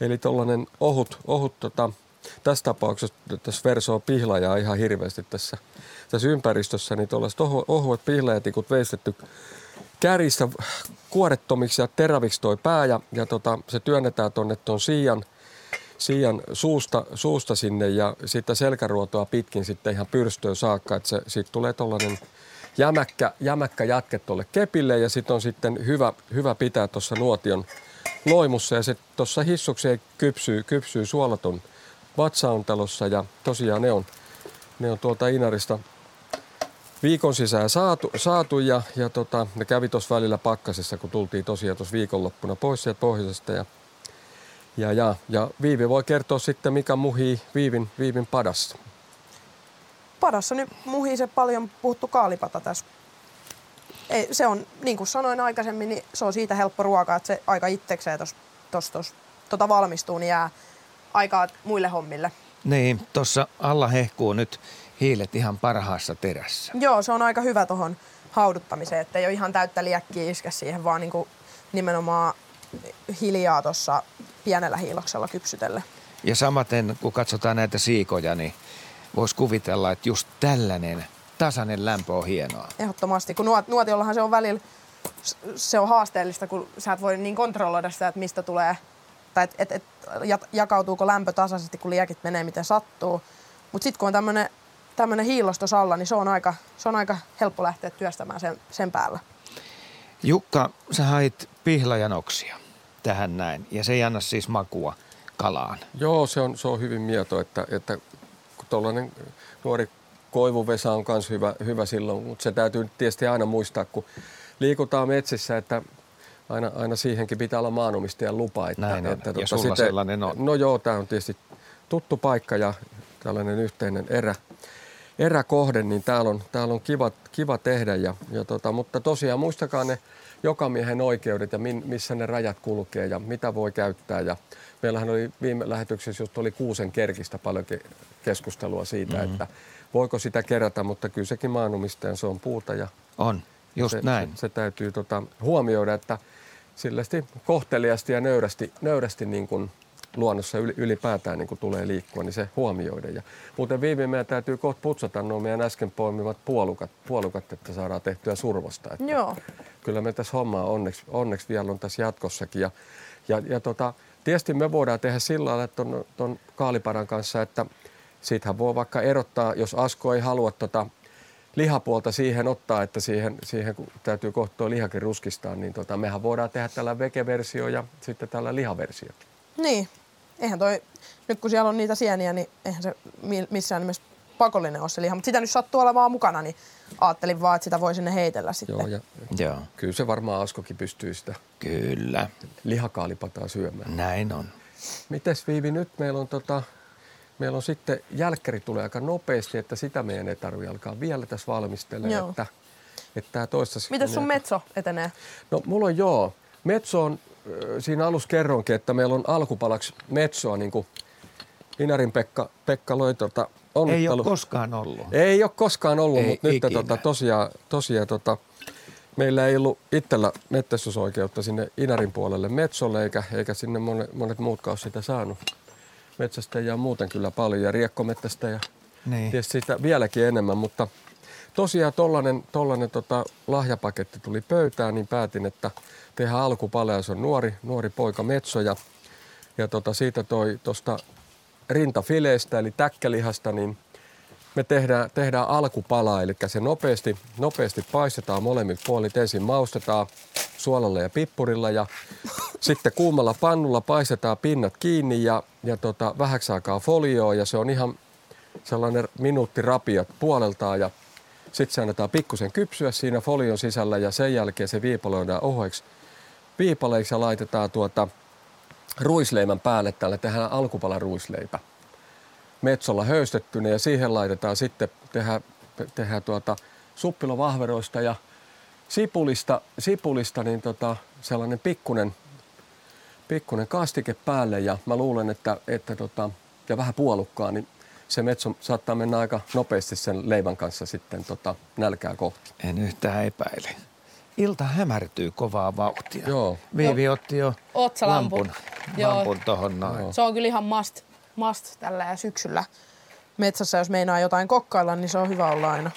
eli tuollainen ohut, ohut tota, tässä tapauksessa tässä versoo pihlajaa ihan hirveästi tässä, tässä ympäristössä, niin tuollaiset ohu, ohuet pihlajatikut veistetty käristä kuorettomiksi ja teräviksi toi pää ja, ja tota, se työnnetään tuonne tuon siian, siian suusta, suusta sinne ja sitten selkäruotoa pitkin sitten ihan pyrstöön saakka, että se, siitä tulee tuollainen jämäkkä, jämäkkä jatke tuolle kepille ja sitten on sitten hyvä, hyvä pitää tuossa nuotion loimussa ja se tuossa hissukseen kypsyy, kypsyy suolaton vatsaontalossa ja tosiaan ne on, ne on tuolta Inarista viikon sisään saatu, saatu ja, ja tota, ne kävi tuossa välillä pakkasessa, kun tultiin tosiaan tuossa viikonloppuna pois sieltä pohjoisesta ja, ja, ja, ja Viivi voi kertoa sitten, mikä muhii Viivin, Viivin padassa. Padassa nyt muhii se paljon puhuttu kaalipata tässä. Ei, se on, niin kuin sanoin aikaisemmin, niin se on siitä helppo ruoka, että se aika itsekseen tuossa tota valmistuu, niin jää aikaa muille hommille. Niin, tuossa alla hehkuu nyt hiilet ihan parhaassa terässä. Joo, se on aika hyvä tuohon hauduttamiseen, että ei ole ihan täyttä liäkkiä iske siihen, vaan niin kuin nimenomaan hiljaa tuossa pienellä hiiloksella kypsytelle. Ja samaten, kun katsotaan näitä siikoja, niin voisi kuvitella, että just tällainen tasainen lämpö on hienoa. Ehdottomasti, kun nuot, nuotiollahan se on välillä, se on haasteellista, kun sä et voi niin kontrolloida sitä, että mistä tulee – tai että et, et, jakautuuko lämpö tasaisesti, kun liekit menee miten sattuu. Mutta sitten kun on tämmöinen tämmöinen hiilostos alla, niin se on aika, se on aika helppo lähteä työstämään sen, sen päällä. Jukka, sä hait pihlajanoksia tähän näin, ja se ei anna siis makua kalaan. Joo, se on, se on hyvin mieto, että, että kun tuollainen nuori koivuvesa on myös hyvä, hyvä silloin, mutta se täytyy tietysti aina muistaa, kun liikutaan metsissä, että aina, aina siihenkin pitää olla maanomistajan lupa. Että, Näin on. Että, ja tuota, sulla sitten, sellainen on. No joo, tämä on tietysti tuttu paikka ja tällainen yhteinen erä, eräkohde, niin täällä on, täällä on kiva, kiva tehdä. Ja, ja tota, mutta tosiaan muistakaa ne jokamiehen oikeudet ja min, missä ne rajat kulkee ja mitä voi käyttää. Ja meillähän oli viime lähetyksessä, just oli kuusen kerkistä paljon keskustelua siitä, mm-hmm. että voiko sitä kerätä, mutta kyllä sekin maanomistajan se on puuta. Ja on, just se, näin. Se, se täytyy tota, huomioida, että – sillästi kohteliasti ja nöyrästi, nöyrästi niin kuin luonnossa ylipäätään niin kuin tulee liikkua, niin se huomioida. Ja muuten viime meidän täytyy kohta putsata nuo meidän äsken poimivat puolukat, puolukat että saadaan tehtyä survosta. Että Joo. Kyllä me tässä hommaa onneksi, onneksi vielä on tässä jatkossakin. Ja, ja, ja tota, tietysti me voidaan tehdä sillä lailla ton, ton kaaliparan kanssa, että siitähän voi vaikka erottaa, jos Asko ei halua tota, lihapuolta siihen ottaa, että siihen, siihen kun täytyy kohtaa lihakin ruskistaa, niin tota, mehän voidaan tehdä tällä vekeversio ja sitten tällä lihaversio. Niin, eihän toi, nyt kun siellä on niitä sieniä, niin eihän se missään nimessä pakollinen ole se liha, mutta sitä nyt sattuu olemaan mukana, niin ajattelin vaan, että sitä voi sinne heitellä sitten. Joo, ja Joo. kyllä se varmaan Askokin pystyy sitä kyllä. lihakaalipataa syömään. Näin on. Mites Viivi, nyt meillä on tota, Meillä on sitten, jälkkäri tulee aika nopeasti, että sitä meidän ei tarvitse alkaa vielä tässä valmistelemaan. Että, että tämä Miten sun metso etenee? No mulla on joo. Metso on, siinä alussa kerronkin, että meillä on alkupalaksi metsoa, niin kuin Inarin Pekka, Pekka loi tuota Ei ole koskaan ollut. Ei ole koskaan ollut, Ei mutta nyt ikinä. tota, tosiaan, tosiaan tota, meillä ei ollut itsellä metsästysoikeutta sinne Inarin puolelle Metsolle, eikä, eikä sinne monet, monet muutkaan sitä saanut. Metsästäjiä on muuten kyllä paljon ja riekkomettästäjä Niin. tietysti sitä vieläkin enemmän, mutta tosiaan tollanen, tollanen tota, lahjapaketti tuli pöytään, niin päätin, että tehdään se on nuori, nuori poika Metso ja, ja tota, siitä toi tuosta rintafileestä eli täkkälihasta, niin me tehdään, tehdään alkupala, eli se nopeasti, nopeasti paistetaan molemmilta puolit. Ensin maustetaan suolalla ja pippurilla ja sitten kuumalla pannulla paistetaan pinnat kiinni ja, ja tota, vähäksi aikaa folioon ja se on ihan sellainen minuutti rapiat puoleltaan ja sitten se annetaan pikkusen kypsyä siinä folion sisällä ja sen jälkeen se viipaloidaan ohueksi viipaleiksi ja laitetaan tuota ruisleivän päälle. Täällä tehdään alkupala ruisleipä metsolla höystettynä ja siihen laitetaan sitten, tehdään, tehdään tuota suppilovahveroista ja sipulista, sipulista niin tota, sellainen pikkunen, pikkunen kastike päälle. Ja mä luulen, että, että tota, ja vähän puolukkaa, niin se metso saattaa mennä aika nopeasti sen leivän kanssa sitten tota, nälkää kohti. En yhtään epäile. Ilta hämärtyy kovaa vauhtia. Joo. Viivi otti jo Otsalampun. lampun, Joo. lampun tohon noin. Joo. Se on kyllä ihan must, must tällä ja syksyllä metsässä, jos meinaa jotain kokkailla, niin se on hyvä olla aina.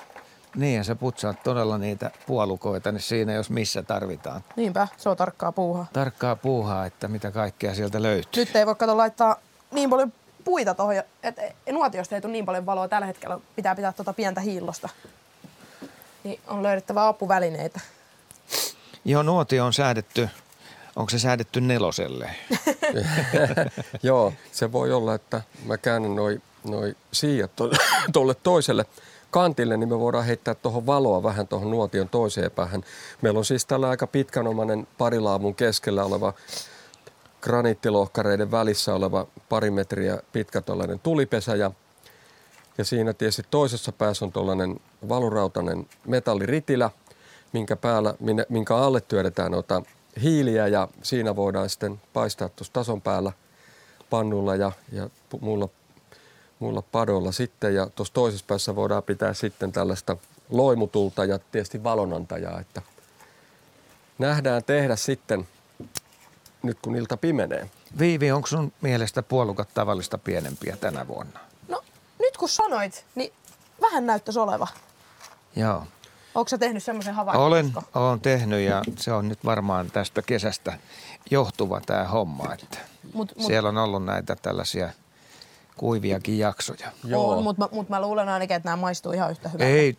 Niin, ja sä putsaat todella niitä puolukoita, niin siinä jos missä tarvitaan. Niinpä, se on tarkkaa puuhaa. Tarkkaa puuhaa, että mitä kaikkea sieltä löytyy. Nyt ei voi kato laittaa niin paljon puita tuohon, että nuotiosta ei tule niin paljon valoa tällä hetkellä. Pitää pitää tuota pientä hiillosta. Niin on löydettävä apuvälineitä. Joo, nuotio on säädetty, onko se säädetty neloselle? Joo, se voi olla, että mä käännän noi, noi siijat tuolle toiselle kantille, niin me voidaan heittää tuohon valoa vähän tuohon nuotion toiseen päähän. Meillä on siis tällä aika pitkänomainen parilaavun keskellä oleva graniittilohkareiden välissä oleva pari metriä pitkä tuollainen tulipesä ja, ja siinä tietysti toisessa päässä on tuollainen valurautainen metalliritilä, minkä, päällä, minkä alle työdetään noita hiiliä ja siinä voidaan sitten paistaa tuossa tason päällä pannulla ja, ja muilla, muilla padoilla sitten. Ja tuossa toisessa päässä voidaan pitää sitten tällaista loimutulta ja tietysti valonantajaa, että nähdään tehdä sitten nyt kun ilta pimenee. Viivi, onko sun mielestä puolukat tavallista pienempiä tänä vuonna? No, nyt kun sanoit, niin vähän näyttäisi oleva. Joo. Onko sä tehnyt semmoisen havainnon? Olen, olen tehnyt ja se on nyt varmaan tästä kesästä johtuva tämä homma, että Mut, mut, siellä on ollut näitä tällaisia kuiviakin jaksoja. on, mutta mut mä luulen ainakin, että nämä maistuu ihan yhtä hyvältä. Ei,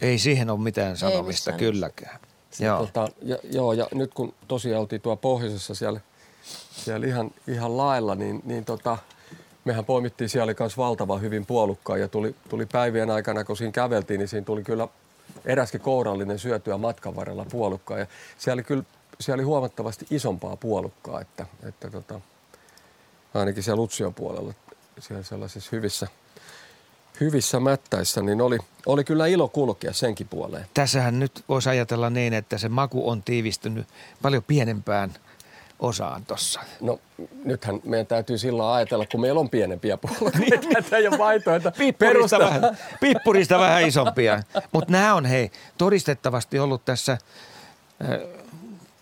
ei siihen ole mitään sanomista missään kylläkään. Joo. Tota, ja, joo, ja nyt kun tosiaan oltiin tuolla pohjoisessa siellä, siellä ihan, ihan lailla, niin, niin tota, mehän poimittiin siellä kanssa valtavan hyvin puolukkaa ja tuli, tuli päivien aikana, kun siinä käveltiin, niin siinä tuli kyllä eräskin kourallinen syötyä matkan varrella puolukkaa. Ja siellä kyllä siellä oli huomattavasti isompaa puolukkaa, että, että tota, ainakin siellä Utsion puolella, siellä sellaisissa hyvissä, hyvissä mättäissä, niin oli, oli kyllä ilo kulkea senkin puoleen. Tässähän nyt voisi ajatella niin, että se maku on tiivistynyt paljon pienempään osaan tossa. No nythän meidän täytyy silloin ajatella, kun meillä on pienempiä puolueita, että ei ole vaihtoehto. Pippurista vähän, pippurista vähän isompia. Mutta nämä on hei todistettavasti ollut tässä äh,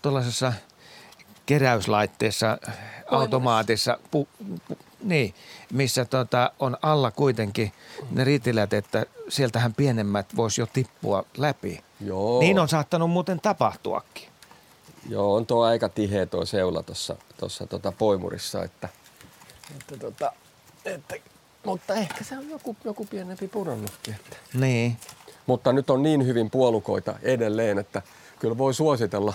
tuollaisessa keräyslaitteessa, automaatissa, pu, pu, niin, missä tota, on alla kuitenkin ne ritilät, että sieltähän pienemmät voisi jo tippua läpi. Joo. Niin on saattanut muuten tapahtuakin. Joo, on tuo aika tiheä tuo seula tuossa tota poimurissa, että, että, tota, että, mutta ehkä se on joku, joku pienempi pudonnutkin. Että. Niin. Mutta nyt on niin hyvin puolukoita edelleen, että kyllä voi suositella,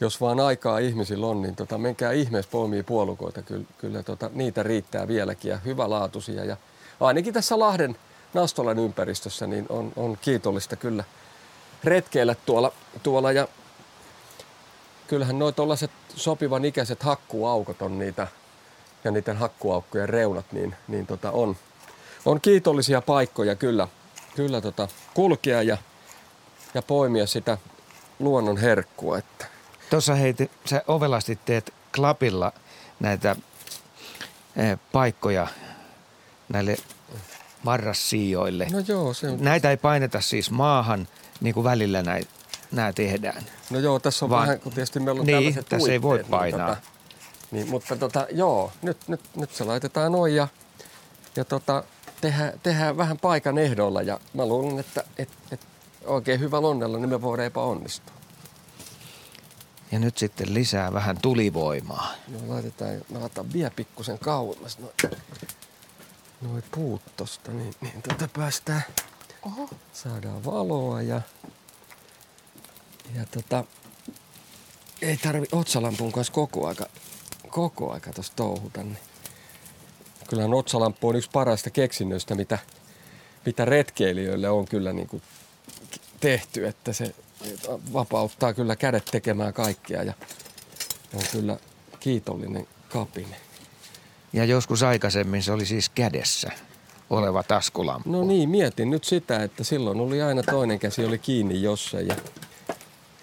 jos vaan aikaa ihmisillä on, niin tota, menkää ihmeessä poimii puolukoita. Kyllä, kyllä tota, niitä riittää vieläkin ja hyvälaatuisia. Ja ainakin tässä Lahden Nastolan ympäristössä niin on, on kiitollista kyllä retkeillä tuolla, tuolla ja kyllähän noin tuollaiset sopivan ikäiset hakkuaukot on niitä ja niiden hakkuaukkojen reunat, niin, niin tota on, on kiitollisia paikkoja kyllä, kyllä tota kulkea ja, ja poimia sitä luonnon herkkua. Että. Tuossa hei, te- sä ovelasti teet klapilla näitä eh, paikkoja näille marrassiioille. No joo, se on, Näitä ei paineta siis maahan, niin kuin välillä näitä nämä tehdään. no joo, tässä on Vaan- vähän, kun tietysti meillä on Niin, tällaiset tässä ei voi puitteet, painaa. Niin, tota, niin, mutta tota, joo, nyt, nyt, nyt se laitetaan noin ja, ja tota, tehdään, tehdään vähän paikan ehdolla ja mä luulen, että et, et oikein hyvä onnella, niin me voidaan epäonnistua. Ja nyt sitten lisää vähän tulivoimaa. No laitetaan, mä laitan vielä pikkusen kauemmas noin noi puut tosta, niin, niin tota päästään, Oho. saadaan valoa ja, ja tota, ei tarvi otsalampun kanssa koko aika, koko aika tossa touhuta. Niin. Kyllähän otsalamppu on yksi parasta keksinnöistä, mitä, mitä retkeilijöille on kyllä niin kuin tehty, että se vapauttaa kyllä kädet tekemään kaikkea ja on kyllä kiitollinen kapine. Ja joskus aikaisemmin se oli siis kädessä oleva taskulamppu. No niin, mietin nyt sitä, että silloin oli aina toinen käsi oli kiinni jossain. Ja,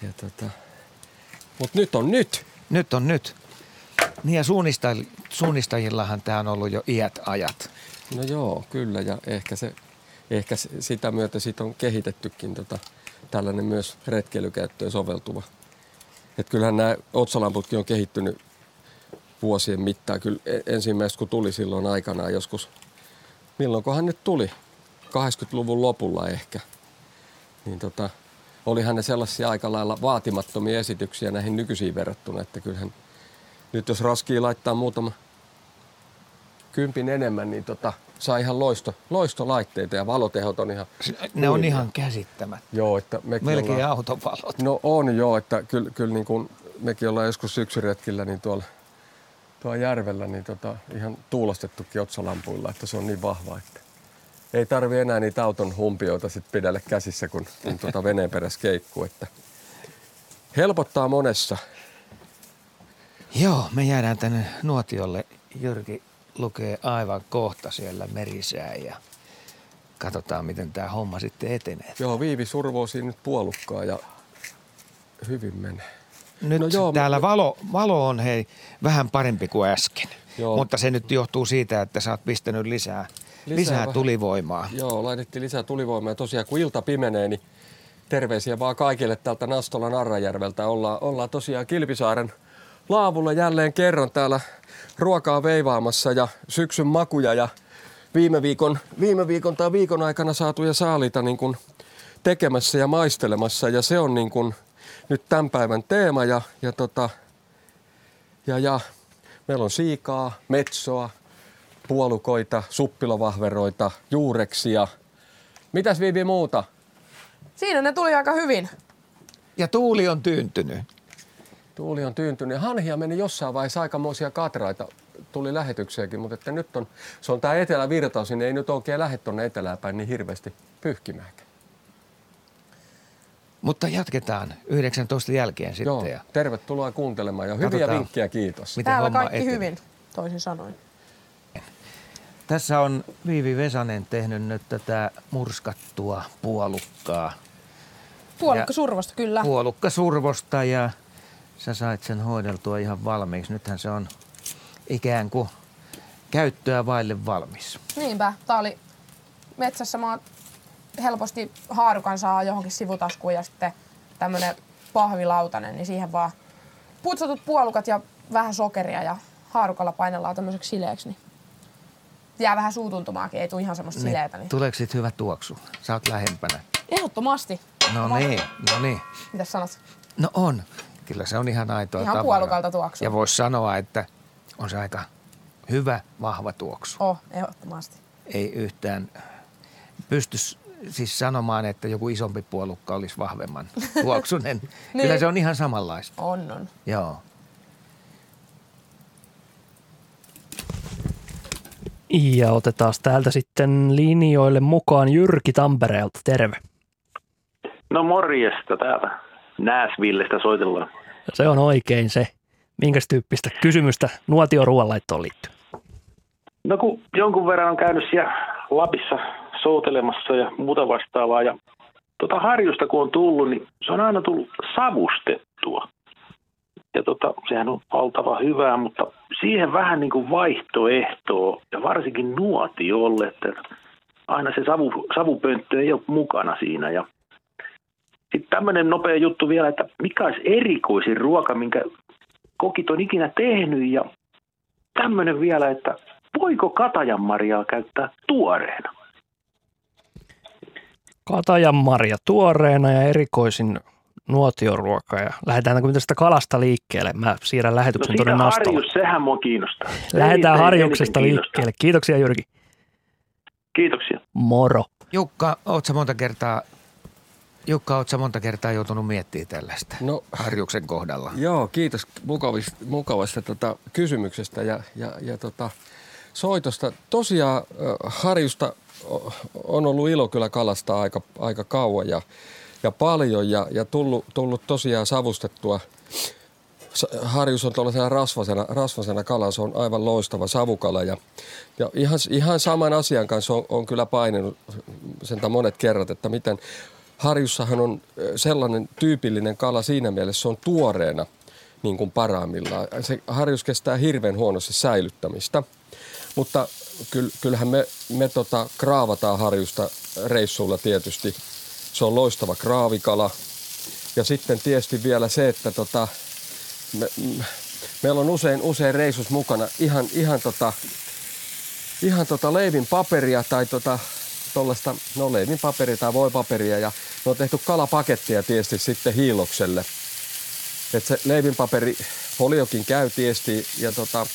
ja tota, Mutta nyt on nyt. Nyt on nyt. Niin ja suunnistaj- suunnistajillahan tämä on ollut jo iät ajat. No joo, kyllä. Ja ehkä, se, ehkä sitä myötä siitä on kehitettykin tota, tällainen myös retkeilykäyttöön soveltuva. Et kyllähän nämä otsalamputkin on kehittynyt vuosien mittaan. Kyllä e- ensimmäistä kun tuli silloin aikanaan joskus, milloinkohan nyt tuli? 80-luvun lopulla ehkä. Niin tota, olihan ne sellaisia aika lailla vaatimattomia esityksiä näihin nykyisiin verrattuna, että kyllähän nyt jos raskii laittaa muutama kympin enemmän, niin tota, saa ihan loisto, loistolaitteita ja valotehot on ihan... Ne on ihan käsittämät. Joo, että mekin Melkein ollaan, autovalot. No on joo, että kyllä, kyllä niin kuin mekin ollaan joskus syksyretkillä niin tuolla, tuolla järvellä niin tota, ihan tuulostettukin otsalampuilla, että se on niin vahva, että ei tarvi enää niitä auton humpioita sit pidellä käsissä, kun, kun tuota veneen perässä keikkuu, että helpottaa monessa. Joo, me jäädään tänne nuotiolle. Jyrki lukee aivan kohta siellä merisää ja katsotaan, miten tämä homma sitten etenee. Joo, Viivi survoo siinä nyt puolukkaa ja hyvin menee. Nyt No joo, täällä me- valo, valo on hei vähän parempi kuin äsken. Joo. Mutta se nyt johtuu siitä, että sä oot pistänyt lisää, Lisää lisää, lisää vähän. tulivoimaa. Joo, laitettiin lisää tulivoimaa ja tosiaan kun ilta pimenee, niin terveisiä vaan kaikille täältä Nastolan Arrajärveltä. Ollaan, ollaan tosiaan Kilpisaaren laavulla jälleen kerran täällä ruokaa veivaamassa ja syksyn makuja ja viime viikon, viime viikon tai viikon aikana saatuja saaliita niin kuin tekemässä ja maistelemassa ja se on niin kuin nyt tämän päivän teema ja, ja, tota, ja, ja meillä on siikaa, metsoa, puolukoita, suppilovahveroita, juureksia. Mitäs Viivi muuta? Siinä ne tuli aika hyvin. Ja tuuli on tyyntynyt. Tuuli on tyyntynyt. Hanhia meni jossain vaiheessa aikamoisia katraita. Tuli lähetyksiäkin, mutta että nyt on, se on tämä etelävirtaus, niin ei nyt oikein lähde tuonne etelään päin niin hirveästi pyyhkimäänkään. Mutta jatketaan 19 jälkeen sitten. Joo, Ja tervetuloa kuuntelemaan ja hyviä Katsotaan. vinkkejä, kiitos. miten Täällä homma kaikki etenee. hyvin, toisin sanoen. Tässä on Viivi Vesanen tehnyt nyt tätä murskattua puolukkaa. Puolukka survosta, kyllä. Puolukka survosta ja sä sait sen hoideltua ihan valmiiksi. Nythän se on ikään kuin käyttöä vaille valmis. Niinpä. Tää oli metsässä mä helposti haarukan saa johonkin sivutaskuun ja sitten tämmönen pahvilautanen, niin siihen vaan putsatut puolukat ja vähän sokeria ja haarukalla painellaan tämmöiseksi sileeksi, niin jää vähän suutuntumaakin, ei tule ihan semmoista sileetä. Niin. Tuleeko sit hyvä tuoksu? Sä oot lähempänä. Ehdottomasti. No niin, no niin. Mitäs sanot? No on. Kyllä se on ihan aitoa Ihan tavaraa. puolukalta tuoksuu. Ja voisi sanoa, että on se aika hyvä, vahva tuoksu. Oh, ehdottomasti. Ei yhtään pysty siis sanomaan, että joku isompi puolukka olisi vahvemman tuoksunen. Kyllä Niin. se on ihan samanlaista. On, on. Joo. Ja otetaan täältä sitten linjoille mukaan Jyrki Tampereelta. Terve. No morjesta täältä Nääsvillestä soitellaan. Se on oikein se. Minkäs tyyppistä kysymystä nuotio ruoanlaittoon liittyy? No kun jonkun verran on käynyt siellä Lapissa soutelemassa ja muuta vastaavaa ja tota harjusta kun on tullut, niin se on aina tullut savustettua. Ja tota, sehän on valtava hyvää, mutta siihen vähän niin kuin vaihtoehtoa ja varsinkin nuotiolle, että aina se savu, savupönttö ei ole mukana siinä. Ja sitten tämmöinen nopea juttu vielä, että mikä olisi erikoisin ruoka, minkä kokit on ikinä tehnyt ja tämmöinen vielä, että voiko katajanmarjaa käyttää tuoreena? Katajanmarja tuoreena ja erikoisin nuotioruoka ja lähdetäänkö tästä kalasta liikkeelle? Mä siirrän lähetyksen no tuonne Nastolle. harjus, sehän mua kiinnostaa. Lähdetään harjuksesta liikkeelle. Kiitoksia Jyrki. Kiitoksia. Moro. Jukka, oot monta kertaa Jukka, ootko monta kertaa joutunut miettimään tällaista no, harjuksen kohdalla? Joo, kiitos mukavista, mukavasta tota, kysymyksestä ja, ja, ja tota, soitosta. Tosiaan harjusta on ollut ilo kyllä kalastaa aika, aika kauan ja, ja paljon ja, ja tullut, tullut tosiaan savustettua. Harjus on tuollaisena rasvasena, rasvasena kala, se on aivan loistava savukala ja, ja ihan, ihan saman asian kanssa on, on kyllä painenut sen monet kerrat, että miten harjussahan on sellainen tyypillinen kala siinä mielessä, se on tuoreena niin kuin parhaimmillaan. Se harjus kestää hirveän huonosti säilyttämistä, mutta kyllähän me, me tota, kraavataan harjusta reissuilla tietysti. Se on loistava kraavikala. Ja sitten tietysti vielä se, että tota, me, meillä on usein, usein reissus mukana ihan, ihan, tota, ihan tota leivin paperia tai tota, tuollaista, no leivin paperia tai voipaperia ja me on tehty kalapakettia tietysti sitten hiilokselle. Että se leivinpaperi foliokin käy tietysti ja tota,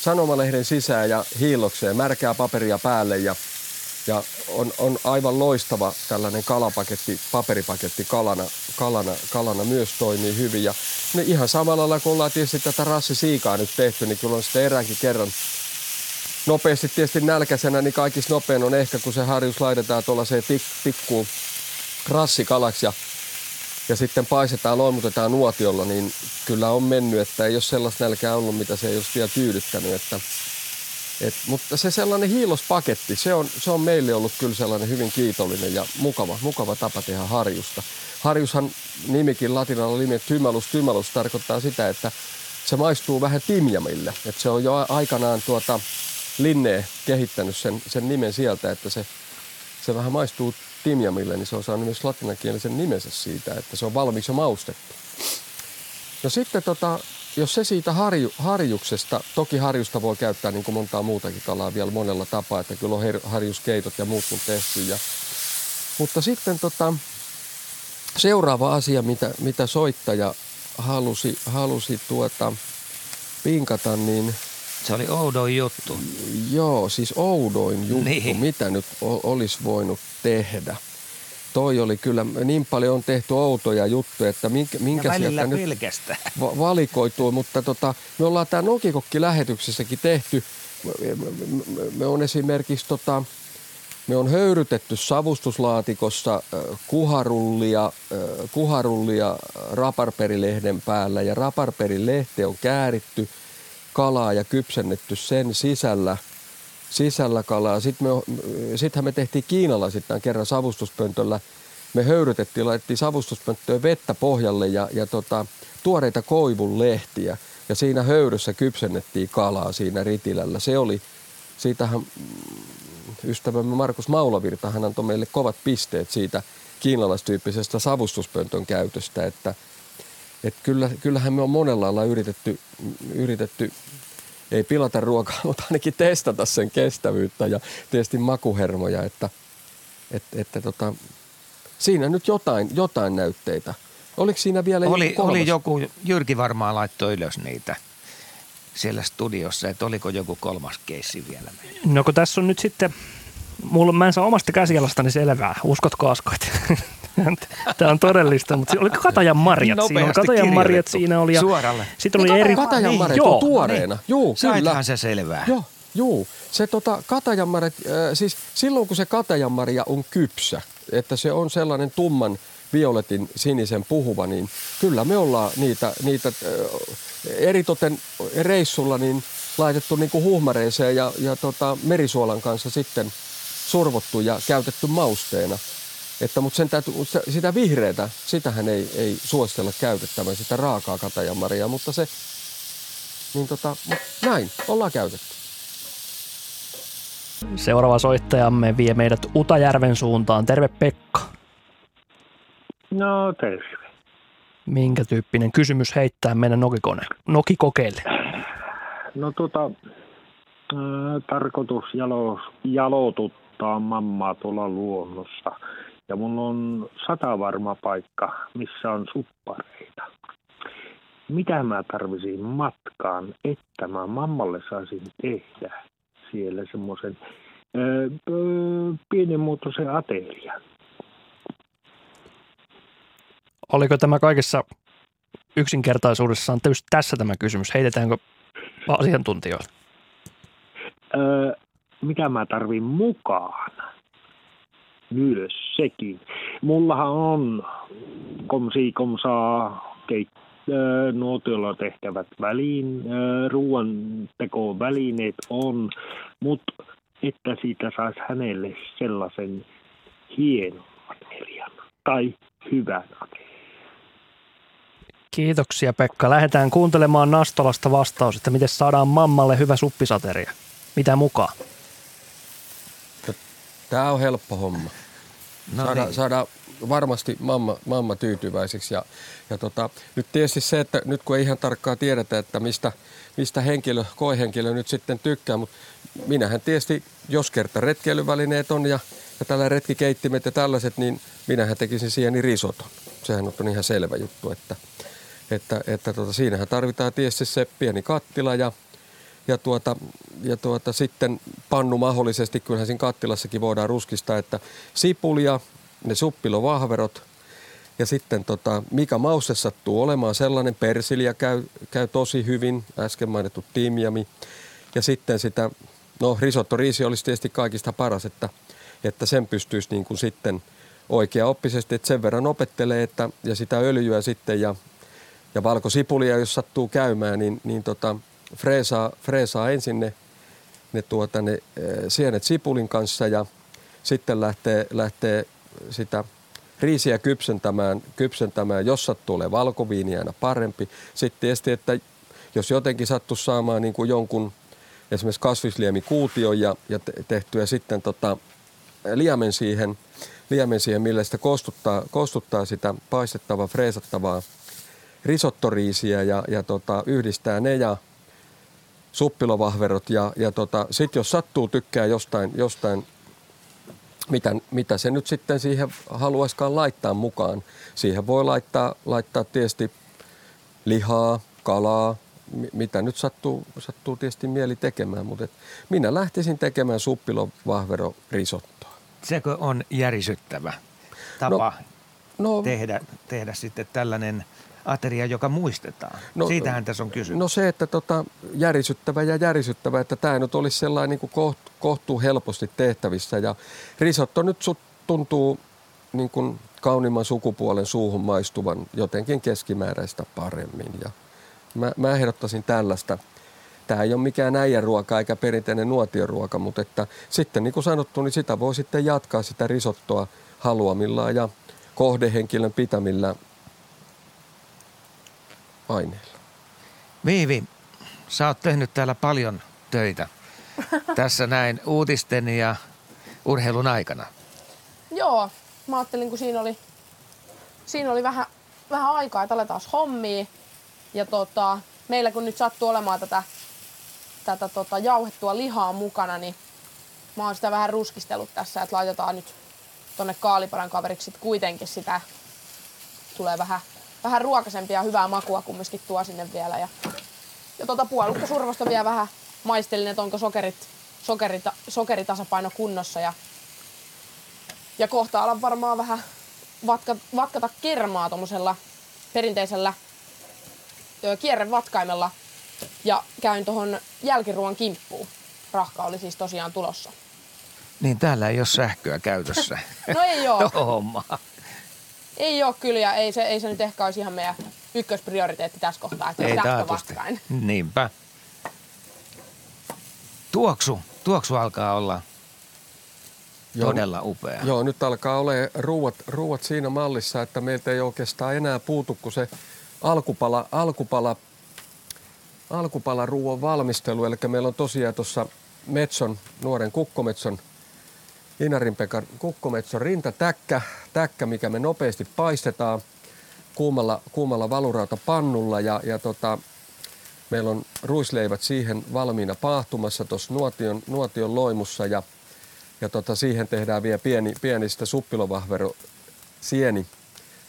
sanomalehden sisään ja hiilokseen, märkää paperia päälle ja, ja on, on aivan loistava tällainen kalapaketti, paperipaketti kalana, kalana, kalana myös toimii hyvin. Ja ne ihan samalla lailla kun ollaan tietysti tätä rassisiikaa nyt tehty, niin kyllä on sitten eräänkin kerran nopeasti tietysti nälkäisenä, niin kaikista nopein on ehkä, kun se harjus laitetaan tuollaiseen tik, tikkuun rassikalaksi ja ja sitten paisetaan, loimutetaan nuotiolla, niin kyllä on mennyt, että ei ole sellaista nälkää ollut, mitä se ei olisi vielä tyydyttänyt. Että, et, mutta se sellainen hiilospaketti, se on, se on meille ollut kyllä sellainen hyvin kiitollinen ja mukava, mukava tapa tehdä harjusta. Harjushan nimikin latinalla nimi tymalus, tymalus tarkoittaa sitä, että se maistuu vähän timjamille. Että se on jo aikanaan tuota, Linne kehittänyt sen, sen nimen sieltä, että se, se vähän maistuu timjamille, niin se on saanut myös latinankielisen nimensä siitä, että se on valmiiksi maustettu. No sitten tota, jos se siitä harju, harjuksesta, toki harjusta voi käyttää niin kuin montaa muutakin kalaa vielä monella tapaa, että kyllä on her, harjuskeitot ja muut kun tehty. Ja, mutta sitten tota, seuraava asia, mitä, mitä soittaja halusi, halusi tuota, pinkata, niin – se oli oudoin juttu. Joo, siis oudoin juttu. Niin. Mitä nyt olisi voinut tehdä? Toi oli kyllä, niin paljon on tehty outoja juttuja, että minkä, minkä sieltä nyt va- valikoituu. Mutta tota, me ollaan tämä Nokikokki-lähetyksessäkin tehty. Me, me, me on esimerkiksi tota, me on höyrytetty savustuslaatikossa kuharullia, kuharullia raparperilehden päällä ja raparperilehte on kääritty – kalaa ja kypsennetty sen sisällä, sisällä kalaa. Sitten me, sittenhän me tehtiin kiinalaisittain kerran savustuspöntöllä. Me höyrytettiin, laitettiin savustuspönttöön vettä pohjalle ja, ja tota, tuoreita koivun lehtiä. Ja siinä höyryssä kypsennettiin kalaa siinä ritilällä. Se oli, siitähän ystävämme Markus Maulavirta, hän antoi meille kovat pisteet siitä kiinalaistyyppisestä savustuspöntön käytöstä, että – et kyllä, kyllähän me on monella lailla yritetty, yritetty ei pilata ruokaa, mutta ainakin testata sen kestävyyttä ja tietysti makuhermoja, että, että, että tota, siinä nyt jotain, jotain näytteitä. Oliko siinä vielä oli, joku oli joku, Jyrki varmaan laittoi ylös niitä siellä studiossa, että oliko joku kolmas keissi vielä. No kun tässä on nyt sitten, mulla, mä en saa omasta käsialastani selvää, uskotko askoit? Tämä on todellista, mutta oliko Katajan marjat siinä? Oli Katajan marjat siinä oli. Ja Suoralle. Sitten oli eri... Katajan marjat niin, on tuoreena. Niin. Juu, kyllä. se selvää. Joo, Joo, se tota, katajanmarjat, äh, siis silloin kun se katajanmarja on kypsä, että se on sellainen tumman violetin sinisen puhuva, niin kyllä me ollaan niitä, niitä äh, eritoten reissulla niin laitettu niin kuin huhmareeseen ja, ja tota, merisuolan kanssa sitten survottu ja käytetty mausteena. Että, mutta sen täytyy, sitä vihreätä, sitähän ei, ei suositella käytettävän, sitä raakaa katajamaria, mutta se, niin tota, näin, ollaan käytetty. Seuraava soittajamme vie meidät Utajärven suuntaan. Terve Pekka. No terve. Minkä tyyppinen kysymys heittää meidän nokikone, nokikokeille? No tota, tarkoitus jalo, jalotuttaa mammaa tuolla luonnossa. Ja mulla on sata varma paikka, missä on suppareita. Mitä mä tarvisin matkaan, että mä mammalle saisin tehdä siellä semmoisen pienimuotoisen atelian? Oliko tämä kaikessa yksinkertaisuudessaan tässä tämä kysymys? Heitetäänkö asiantuntijoille? Öö, mitä mä tarvin mukaan? Myös sekin. Mullahan on komsi komsaa keit, öö, nuotiolla tehtävät väliin, öö, ruoan välineet on, mutta että siitä saisi hänelle sellaisen hienon atelian tai hyvän. Kiitoksia Pekka. Lähdetään kuuntelemaan Nastolasta vastaus, että miten saadaan mammalle hyvä suppisateria. Mitä mukaan? Tämä on helppo homma. No saada, niin. saada varmasti mamma, mamma tyytyväiseksi. Ja, ja tota, nyt tietysti se, että nyt kun ei ihan tarkkaan tiedetä, että mistä, mistä henkilö, koehenkilö nyt sitten tykkää, mutta minähän tietysti, jos kerta retkeilyvälineet on ja, ja tällä retkikeittimet ja tällaiset, niin minähän tekisin siihen risoton. Sehän on ihan selvä juttu, että, että, että tota, siinähän tarvitaan tietysti se pieni kattila ja, ja, tuota, ja tuota, sitten pannu mahdollisesti, kyllähän siinä kattilassakin voidaan ruskistaa, että sipulia, ne suppilovahverot ja sitten tota, mikä mausse sattuu olemaan sellainen, persilia käy, käy tosi hyvin, äsken mainittu timjami. Ja sitten sitä, no risottoriisi olisi tietysti kaikista paras, että, että sen pystyisi niin kuin sitten oikeaoppisesti, että sen verran opettelee, että, ja sitä öljyä sitten ja, ja valkosipulia, jos sattuu käymään, niin, niin tota, freesaa, freesaa ensin ne, ne, tuota, ne e, sienet sipulin kanssa ja sitten lähtee, lähtee sitä riisiä kypsentämään, kypsentämään, jos olemaan valkoviini aina parempi. Sitten tietysti, että jos jotenkin sattuu saamaan niin kuin jonkun esimerkiksi kasvisliemikuution ja, ja tehtyä sitten tota, liemen siihen, liemen siihen, millä sitä kostuttaa, kostuttaa sitä paistettavaa, freesattavaa risottoriisiä ja, ja tota, yhdistää ne ja suppilovahverot ja, ja tota, sitten jos sattuu tykkää jostain, jostain mitä, mitä se nyt sitten siihen haluaiskaan laittaa mukaan. Siihen voi laittaa, laittaa tietysti lihaa, kalaa, mitä nyt sattuu, sattuu tietysti mieli tekemään, mutta et minä lähtisin tekemään suppilovahvero risottoa. Sekö on järisyttävä tapa No, no, tehdä, tehdä sitten tällainen ateria, joka muistetaan? No, Siitähän tässä on kysymys. No se, että tota, järisyttävä ja järisyttävä, että tämä nyt olisi sellainen niin kuin koht, kohtuu helposti tehtävissä. Ja risotto nyt sut tuntuu niin kuin kauniimman sukupuolen suuhun maistuvan jotenkin keskimääräistä paremmin. Ja mä, mä ehdottaisin tällaista. Tämä ei ole mikään äijäruoka eikä perinteinen nuotioruoka, mutta että sitten niin kuin sanottu, niin sitä voi sitten jatkaa sitä risottoa haluamillaan ja kohdehenkilön pitämillä aineilla. Viivi, sä oot tehnyt täällä paljon töitä tässä näin uutisten ja urheilun aikana. Joo, mä ajattelin, kun siinä oli, siinä oli vähän, vähän aikaa, että aletaan hommia. Ja tota, meillä kun nyt sattuu olemaan tätä, tätä tota, jauhettua lihaa mukana, niin mä oon sitä vähän ruskistellut tässä, että laitetaan nyt tonne kaaliparan kaveriksi sit kuitenkin sitä. Tulee vähän, vähän ruokasempia ja hyvää makua kumminkin tuo sinne vielä. Ja, ja tota puolukkasurvosta vielä vähän maistelin, että onko sokerit, sokerita, sokeritasapaino kunnossa. Ja, ja kohta alan varmaan vähän vatka, vatkata kermaa tuommoisella perinteisellä kierrevatkaimella. Ja käyn tuohon jälkiruoan kimppuun. Rahka oli siis tosiaan tulossa. Niin täällä ei ole sähköä käytössä. No ei oo. Tuohon hommaan. Ei oo kyllä ja ei se, ei se nyt ehkä olisi ihan meidän ykkösprioriteetti tässä kohtaa, että Ei taatusti. sähkövatkain. Niinpä. Tuoksu, tuoksu alkaa olla Joo. todella upea. Joo, nyt alkaa olla ruuat, ruuat siinä mallissa, että meiltä ei oikeastaan enää puutu kuin se alkupala, alkupala, alkupala ruoan valmistelu. Eli meillä on tosiaan tuossa metson, nuoren kukkometson, Inarinpekan kukkometson rintatäkkä, täkkä, mikä me nopeasti paistetaan kuumalla, kuumalla valurautapannulla ja, ja tota, meillä on ruisleivät siihen valmiina paahtumassa tuossa nuotion, nuotion loimussa ja, ja tota, siihen tehdään vielä pieni, pienistä suppilovahvero sieni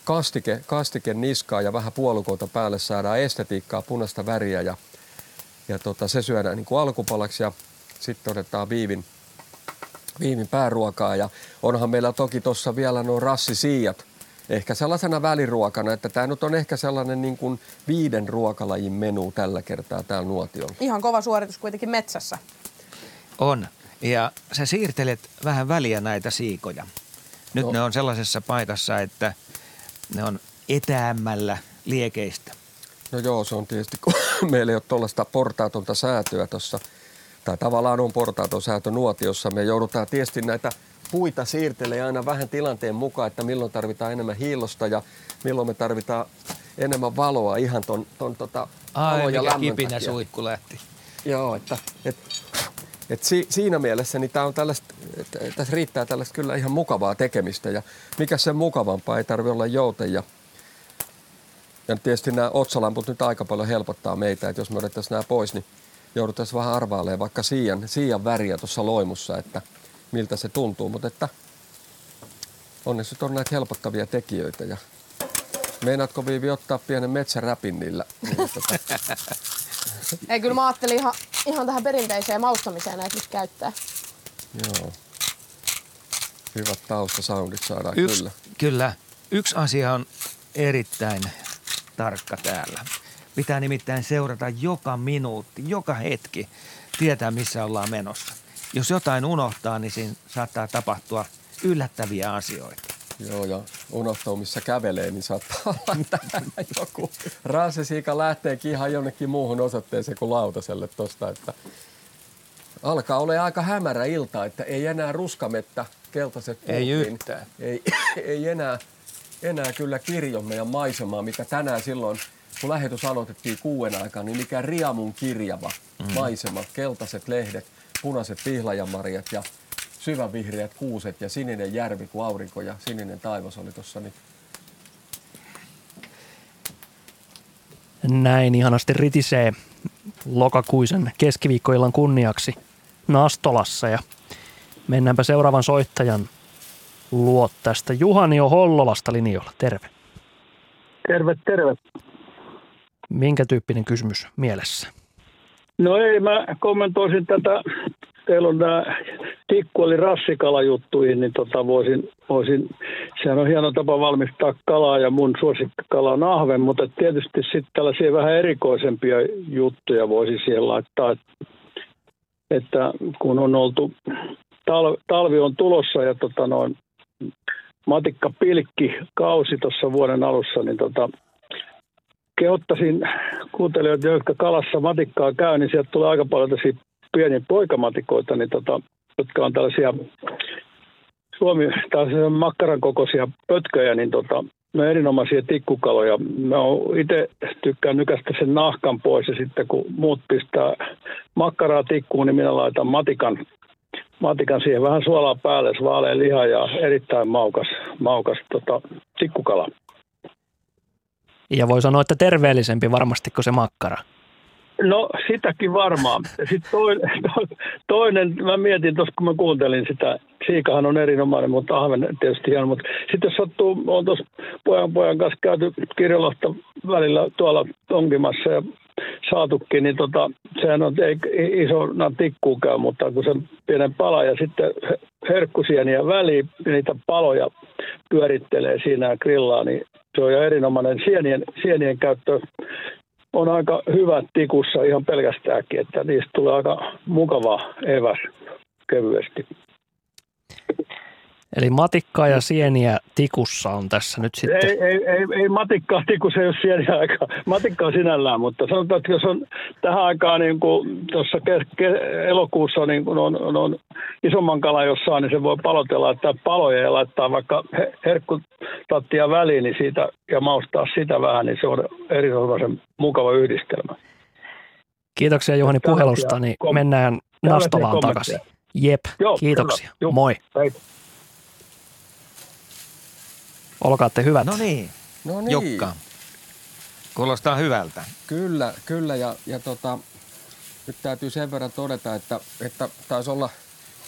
kastike, kastike niskaa ja vähän puolukoita päälle saadaan estetiikkaa, punaista väriä ja, ja tota, se syödään niin kuin alkupalaksi ja sitten otetaan viivin, viivin pääruokaa ja onhan meillä toki tuossa vielä nuo rassisiijat ehkä sellaisena väliruokana, että tämä nyt on ehkä sellainen niin kuin viiden ruokalajin menu tällä kertaa täällä nuotiolla. Ihan kova suoritus kuitenkin metsässä. On. Ja sä siirtelet vähän väliä näitä siikoja. Nyt no. ne on sellaisessa paikassa, että ne on etäämmällä liekeistä. No joo, se on tietysti, kun meillä ei ole tuollaista portaatonta säätöä tuossa, tai tavallaan on portaaton säätö nuotiossa. Me joudutaan tietysti näitä puita siirtelee aina vähän tilanteen mukaan, että milloin tarvitaan enemmän hiilosta ja milloin me tarvitaan enemmän valoa ihan ton, ton tota, Ai, ja mikä kipinä suikku lähti. Joo, että et, et si, siinä mielessä niin tää on tällaista, tässä riittää tällaista kyllä ihan mukavaa tekemistä ja mikä sen mukavampaa, ei tarvi olla joute ja ja tietysti nämä otsalamput nyt aika paljon helpottaa meitä, että jos me otettaisiin nämä pois, niin jouduttaisiin vähän arvailemaan vaikka siian, siian väriä tuossa loimussa, että – miltä se tuntuu, mutta että onneksi on näitä helpottavia tekijöitä ja Meinaatko Viivi ottaa pienen metsäräpin niillä? Ei, kyllä mä ajattelin ihan, ihan tähän perinteiseen maustamiseen näitä nyt käyttää. Joo. Hyvät taustasoundit saadaan Yksi, kyllä. Kyllä. Yksi asia on erittäin tarkka täällä. Pitää nimittäin seurata joka minuutti, joka hetki, tietää missä ollaan menossa jos jotain unohtaa, niin siinä saattaa tapahtua yllättäviä asioita. Joo, ja unohtaa, missä kävelee, niin saattaa olla tähän joku raasesiika lähteekin ihan jonnekin muuhun osoitteeseen kuin lautaselle tosta, että alkaa olla aika hämärä ilta, että ei enää ruskamettä, keltaiset puut, Ei yhtään. Ei, ei enää, enää kyllä kirjon meidän maisemaa, mikä tänään silloin, kun lähetys aloitettiin kuuden aikaan, niin mikä Riamun kirjava mm. maisema, keltaiset lehdet – punaiset pihlajanmarjat ja syvävihreät kuuset ja sininen järvi, kun aurinko ja sininen taivas oli tuossa. Niin Näin ihanasti ritisee lokakuisen keskiviikkoillan kunniaksi Nastolassa ja mennäänpä seuraavan soittajan luo tästä. Juhani on Hollolasta linjoilla. Terve. Terve, terve. Minkä tyyppinen kysymys mielessä? No ei, mä kommentoisin tätä, teillä on tämä tikku eli rassikalajuttuihin, niin tota voisin, voisin, sehän on hieno tapa valmistaa kalaa ja mun suosikkikala on ahven, mutta tietysti sitten tällaisia vähän erikoisempia juttuja voisi siihen laittaa, että kun on oltu, talvi, talvi on tulossa ja tota noin, matikka pilkki kausi tuossa vuoden alussa, niin tota, kehottaisin kuuntelijoita, jotka kalassa matikkaa käy, niin sieltä tulee aika paljon tällaisia pieniä poikamatikoita, niin tota, jotka on tällaisia Suomi, tällaisia makkaran kokoisia pötköjä, niin tota, ne on erinomaisia tikkukaloja. Mä itse tykkään nykästä sen nahkan pois ja sitten kun muut pistää makkaraa tikkuun, niin minä laitan matikan, matikan siihen vähän suolaa päälle, vaalea liha ja erittäin maukas, maukas tota, tikkukala. Ja voi sanoa, että terveellisempi varmasti kuin se makkara. No sitäkin varmaan. Sitten toinen, toinen, mä mietin tuossa kun mä kuuntelin sitä, siikahan on erinomainen, mutta ahven tietysti hieno. Mutta sitten jos sattuu, on tuossa pojan pojan kanssa käyty kirjolohta välillä tuolla onkimassa ja saatukin, niin tota, sehän on ei isona tikkuu käy, mutta kun se pienen pala ja sitten herkkusieniä väliin, niitä paloja pyörittelee siinä ja grillaa, niin on jo erinomainen. Sienien, sienien käyttö on aika hyvä tikussa ihan pelkästäänkin, että niistä tulee aika mukava eväs kevyesti. Eli matikkaa ja sieniä tikussa on tässä nyt sitten. Ei, ei, ei, ei matikkaa tikussa, ei ole sieniä aikaa. Matikkaa sinällään, mutta sanotaan, että jos on tähän aikaan niin kuin tuossa ke, ke, elokuussa niin kuin on, on, on, isomman kalan jossain, niin se voi palotella, laittaa paloja ja laittaa vaikka herkkutattia väliin niin siitä, ja maustaa sitä vähän, niin se on erinomaisen mukava yhdistelmä. Kiitoksia Juhani puhelusta, niin kom- mennään Nastolaan takaisin. Jep, Joo, kiitoksia. Joo, Moi. Hei. Olkaatte hyvät. No niin, No niin. Jukka. Kuulostaa hyvältä. Kyllä, kyllä. Ja, ja tota, nyt täytyy sen verran todeta, että, että taisi olla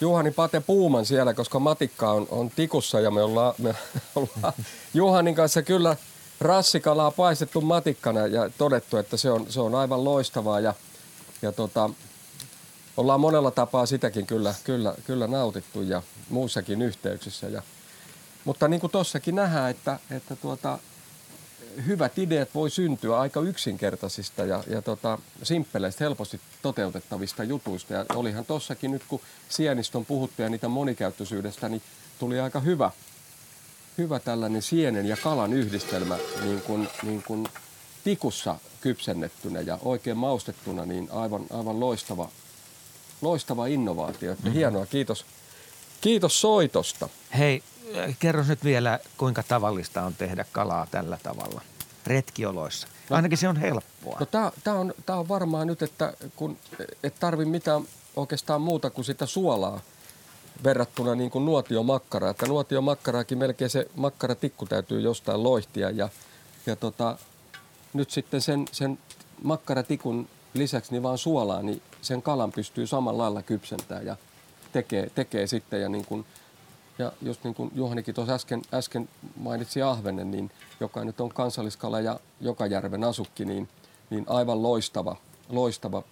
Juhani Pate Puuman siellä, koska matikka on, on tikussa ja me ollaan, me ollaan Juhanin kanssa kyllä rassikalaa paistettu matikkana ja todettu, että se on, se on aivan loistavaa ja, ja tota, ollaan monella tapaa sitäkin kyllä, kyllä, kyllä nautittu ja muussakin yhteyksissä. Ja, mutta niin kuin tuossakin nähdään, että, että tuota, hyvät ideat voi syntyä aika yksinkertaisista ja, ja tota, simppeleistä, helposti toteutettavista jutuista. Ja olihan tossakin nyt, kun sienistä on puhuttu ja niitä monikäyttöisyydestä, niin tuli aika hyvä, hyvä tällainen sienen ja kalan yhdistelmä niin kuin, niin kuin tikussa kypsennettynä ja oikein maustettuna, niin aivan, aivan loistava, loistava innovaatio. Että hienoa, kiitos, kiitos soitosta. Hei, kerro nyt vielä, kuinka tavallista on tehdä kalaa tällä tavalla retkioloissa. Ainakin se on helppoa. No tää, tää, on, tää on varmaan nyt, että kun et tarvi mitään oikeastaan muuta kuin sitä suolaa verrattuna niin kuin nuotiomakkaraa. Että nuotiomakkaraakin melkein se makkaratikku täytyy jostain loihtia ja, ja tota, nyt sitten sen, sen makkaratikun lisäksi niin vaan suolaa, niin sen kalan pystyy samalla lailla kypsentämään ja tekee, tekee sitten ja niin kuin, ja jos niin kuin Juhanikin tuossa äsken, äsken mainitsi ahvenen, niin joka nyt on kansalliskala ja joka järven asukki, niin, niin aivan loistava, loistava.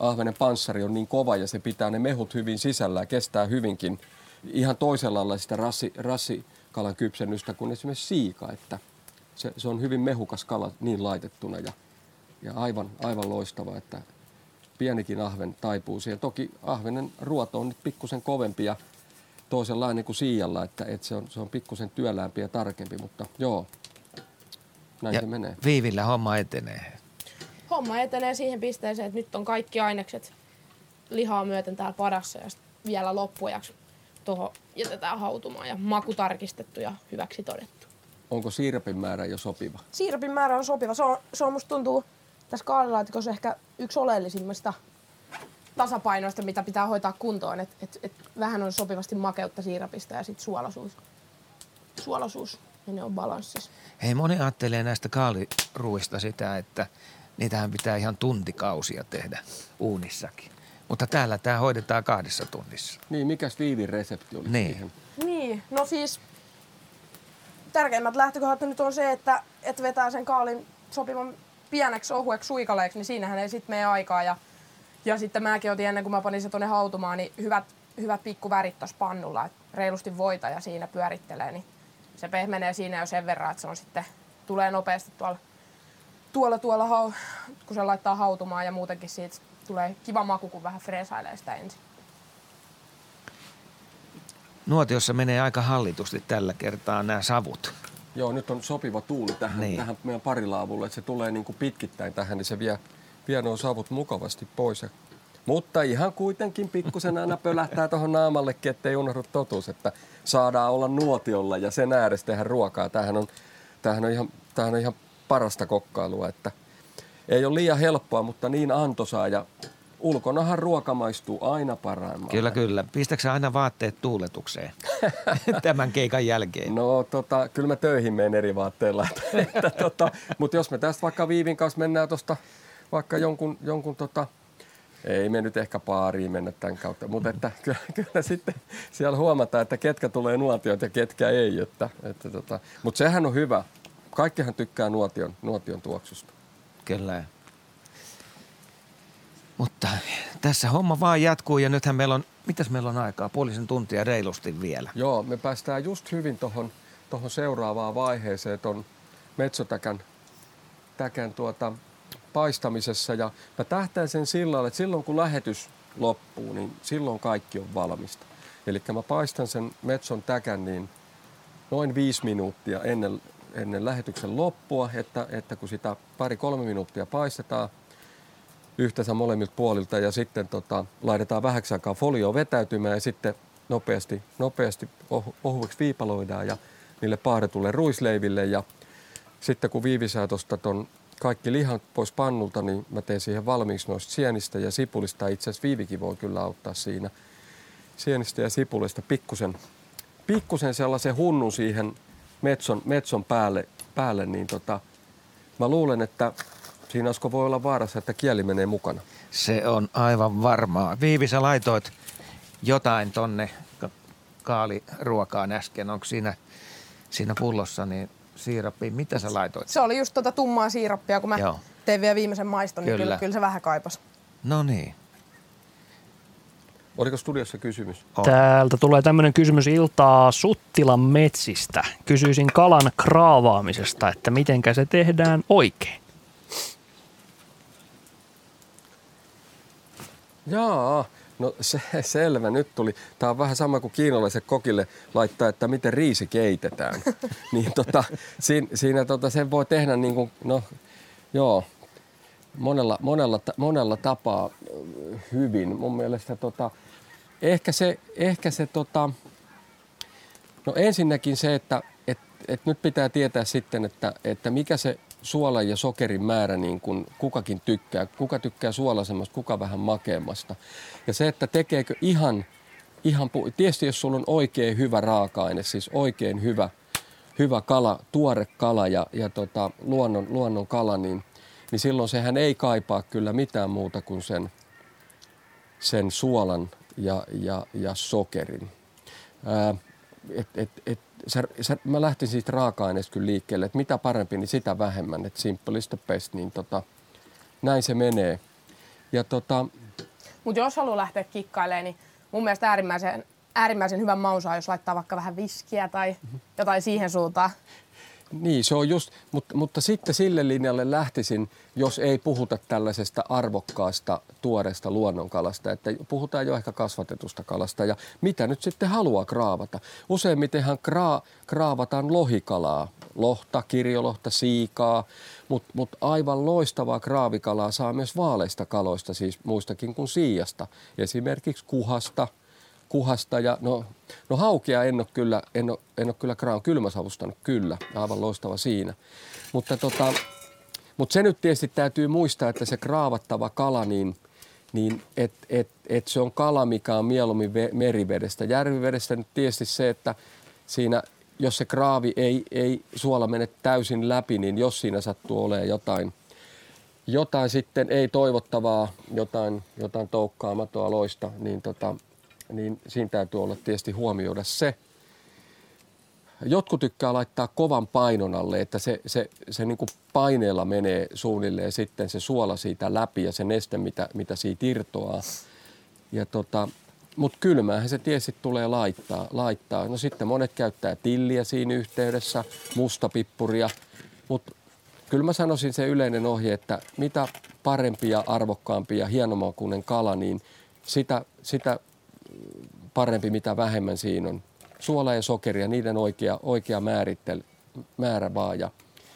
Ahvenen panssari on niin kova ja se pitää ne mehut hyvin sisällä ja kestää hyvinkin ihan toisella lailla sitä rassi, rassikalan kypsennystä kuin esimerkiksi siika, että se, se on hyvin mehukas kala niin laitettuna ja, ja aivan, aivan loistava, että pienikin ahven taipuu siihen. Toki ahvenen ruoto on nyt pikkusen kovempi ja toisenlainen kuin siijalla, että, että se on, se on pikkusen työläämpi ja tarkempi, mutta joo, näin ja se menee. Viivillä homma etenee. Homma etenee siihen pisteeseen, että nyt on kaikki ainekset lihaa myöten täällä padassa ja vielä loppuajaksi tuohon jätetään hautumaan ja maku tarkistettu ja hyväksi todettu. Onko siirapin määrä jo sopiva? Siirapin määrä on sopiva. Se on, se on musta tuntuu tässä kaalilaatikossa ehkä yksi oleellisimmista tasapainoista, mitä pitää hoitaa kuntoon. Et, et, et vähän on sopivasti makeutta siirapista ja sitten suolaisuus. Suolaisuus ja ne on balanssissa. Hei, moni ajattelee näistä kaaliruista sitä, että niitähän pitää ihan tuntikausia tehdä uunissakin. Mutta täällä tämä hoidetaan kahdessa tunnissa. Niin, mikäs Viivin resepti oli Niin. siihen? Niin, no siis tärkeimmät lähtökohdat nyt on se, että, että vetää sen kaalin sopivan pieneksi ohueksi suikaleeksi, niin siinähän ei sitten mene aikaa. Ja, ja sitten mäkin otin ennen kuin mä panin se tuonne hautumaan, niin hyvät, hyvät pikkuvärit tuossa pannulla, että reilusti voita ja siinä pyörittelee, niin se pehmenee siinä jo sen verran, että se on sitten, tulee nopeasti tuolla, tuolla, tuolla hau, kun se laittaa hautumaan ja muutenkin siitä tulee kiva maku, kun vähän freesailee sitä ensin. Nuotiossa menee aika hallitusti tällä kertaa nämä savut. Joo, nyt on sopiva tuuli tähän, Niin. tähän meidän parilaavulle, että se tulee niin kuin pitkittäin tähän, niin se vie, vie nuo savut mukavasti pois. Mutta ihan kuitenkin pikkusen aina pölähtää tuohon naamallekin, ettei unohdu totuus, että saadaan olla nuotiolla ja sen ääressä tehdä ruokaa. Tämähän on, tämähän on, ihan, tämähän on ihan parasta kokkailua, että ei ole liian helppoa, mutta niin antoisaa ja ulkonahan ruoka maistuu aina parhaimmalta. Kyllä, kyllä. Pistäksä aina vaatteet tuuletukseen tämän keikan jälkeen? No tota, kyllä mä töihin menen eri vaatteilla. Että, tota, Mutta jos me tästä vaikka Viivin kanssa mennään tuosta vaikka jonkun, jonkun tota, ei me nyt ehkä paariin mennä tämän kautta, mutta että kyllä, kyllä sitten siellä huomataan, että ketkä tulee nuotiot ja ketkä ei. Että, että tota, mutta sehän on hyvä. Kaikkihan tykkää nuotion, nuotion tuoksusta. Kyllä. Mutta tässä homma vaan jatkuu ja nythän meillä on, mitäs meillä on aikaa? Puolisen tuntia reilusti vielä. Joo, me päästään just hyvin tuohon tohon seuraavaan vaiheeseen ton metsotäkän täkän tuota, paistamisessa. Ja mä tähtään sen sillä että silloin kun lähetys loppuu, niin silloin kaikki on valmista. Eli mä paistan sen metson täkän niin noin viisi minuuttia ennen, ennen lähetyksen loppua, että, että kun sitä pari-kolme minuuttia paistetaan yhteensä molemmilta puolilta ja sitten tota, laitetaan vähäksi aikaa folio vetäytymään ja sitten nopeasti, nopeasti ohu, ohueksi viipaloidaan ja niille paahdetulle ruisleiville ja sitten kun Viivi saa tuosta ton kaikki lihan pois pannulta, niin mä teen siihen valmiiksi noista sienistä ja sipulista. Itse asiassa Viivikin voi kyllä auttaa siinä. Sienistä ja sipulista pikkusen, pikkusen sellaisen hunnun siihen metson, metson päälle, päälle, niin tota, mä luulen, että siinä Asko voi olla vaarassa, että kieli menee mukana. Se on aivan varmaa. Viivi, sä laitoit jotain tonne kaaliruokaan äsken. Onko siinä, siinä pullossa niin siirappi? Mitä sä laitoit? Se oli just tota tummaa siirappia, kun mä Joo. tein vielä viimeisen maiston, niin Kyllä. kyllä, kyllä se vähän kaipas. No niin. Oliko studiossa kysymys? On. Täältä tulee tämmöinen kysymys iltaa Suttilan metsistä. Kysyisin kalan kraavaamisesta, että mitenkä se tehdään oikein. Jaa, no se, selvä, nyt tuli. Tämä on vähän sama kuin kiinalaiset kokille laittaa, että miten riisi keitetään. niin tota, siinä, siinä tota, sen voi tehdä niin kuin, no joo, monella, monella, monella tapaa ö, hyvin. Mun mielestä tota, ehkä se, ehkä se tota, no ensinnäkin se, että et, et nyt pitää tietää sitten, että, että mikä se suolan ja sokerin määrä niin kuin kukakin tykkää. Kuka tykkää suolaisemmasta, kuka vähän makeammasta. Ja se, että tekeekö ihan, ihan pu- tietysti jos sulla on oikein hyvä raaka-aine, siis oikein hyvä, hyvä kala, tuore kala ja, ja tota, luonnon, luonnon kala, niin, niin silloin sehän ei kaipaa kyllä mitään muuta kuin sen, sen suolan ja, ja, ja sokerin. Ää, et, et, et, sä, sä, mä lähtin siitä raaka-aineesta kyllä liikkeelle, että mitä parempi, niin sitä vähemmän. Että simple is the best, niin tota, näin se menee. Ja tota, Mutta jos haluaa lähteä kikkailemaan, niin mun mielestä äärimmäisen, äärimmäisen hyvän maun saa, jos laittaa vaikka vähän viskiä tai jotain siihen suuntaan. Niin, se on just, mutta, mutta sitten sille linjalle lähtisin, jos ei puhuta tällaisesta arvokkaasta tuoreesta luonnonkalasta, että puhutaan jo ehkä kasvatetusta kalasta. Ja mitä nyt sitten haluaa kraavata. Useimmitenhan kraa, kraavataan lohikalaa, lohta, kirjolohta, siikaa, mutta mut aivan loistavaa kraavikalaa saa myös vaaleista kaloista, siis muistakin kuin siijasta, esimerkiksi kuhasta, kuhasta ja no, no haukea en ole kyllä, en ole, en ole kyllä kraan kylmäsavustanut kyllä, aivan loistava siinä. Mutta tota, mutta se nyt tietysti täytyy muistaa, että se kraavattava kala, niin, niin et, et, et se on kala, mikä on mieluummin ve, merivedestä. Järvivedestä nyt tietysti se, että siinä, jos se kraavi ei, ei suola mene täysin läpi, niin jos siinä sattuu olemaan jotain, jotain sitten ei toivottavaa, jotain, jotain toukkaamatoa loista, niin, tota, niin siinä täytyy olla tietysti huomioida se. Jotkut tykkää laittaa kovan painon alle, että se, se, se niin kuin paineella menee suunnilleen sitten se suola siitä läpi ja se neste, mitä, mitä siitä irtoaa. Ja tota, mutta kylmäähän se tietysti tulee laittaa, laittaa. No sitten monet käyttää tilliä siinä yhteydessä, mustapippuria, mutta kyllä mä sanoisin se yleinen ohje, että mitä parempi ja arvokkaampi ja hienomakuinen kala, niin sitä, sitä parempi, mitä vähemmän siinä on. Suola ja sokeria, niiden oikea, oikea määrittel, määrä vaan. Ja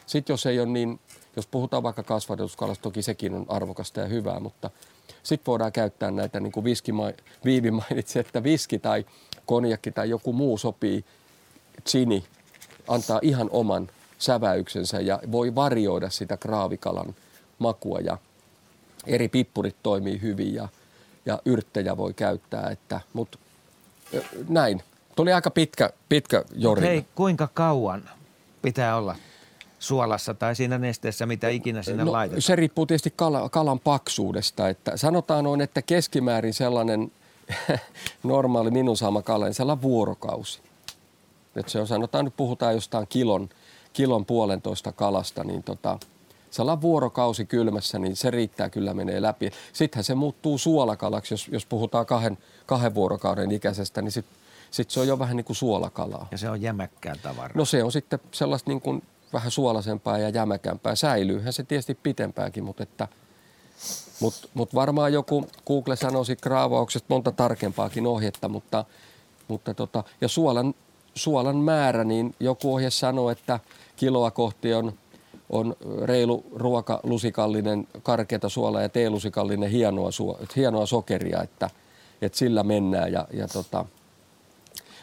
sitten jos ei ole niin, jos puhutaan vaikka kasvatuskalasta, toki sekin on arvokasta ja hyvää, mutta sitten voidaan käyttää näitä, niin kuin viski, Viivi mainitsi, että viski tai konjakki tai joku muu sopii, chini, antaa ihan oman säväyksensä ja voi varioida sitä kraavikalan makua ja eri pippurit toimii hyvin ja, ja yrttejä voi käyttää, että, mutta näin. Tuli aika pitkä, pitkä jori. Hei, kuinka kauan pitää olla suolassa tai siinä nesteessä, mitä ikinä sinne no, laitetaan? Se riippuu tietysti kala, kalan paksuudesta. Että sanotaan noin, että keskimäärin sellainen normaali minun saama kala, niin sellainen vuorokausi. Että se on, sanotaan nyt puhutaan jostain kilon, kilon puolentoista kalasta, niin tota, sellainen vuorokausi kylmässä, niin se riittää kyllä menee läpi. Sittenhän se muuttuu suolakalaksi, jos, jos puhutaan kahden, kahden vuorokauden ikäisestä, niin sitten sit se on jo vähän niin kuin suolakalaa. Ja se on jämäkkää tavaraa. No se on sitten sellaista niin kuin vähän suolaisempaa ja jämäkämpää. Säilyyhän se tietysti pitempäänkin, mutta että mut, mut varmaan joku Google sanoisi kraavauksesta monta tarkempaakin ohjetta, mutta, mutta tota, ja suolan, suolan määrä, niin joku ohje sanoo, että kiloa kohti on, on reilu ruokalusikallinen karkeata suolaa ja teelusikallinen hienoa, suo, hienoa sokeria, että, että sillä mennään ja, ja tota,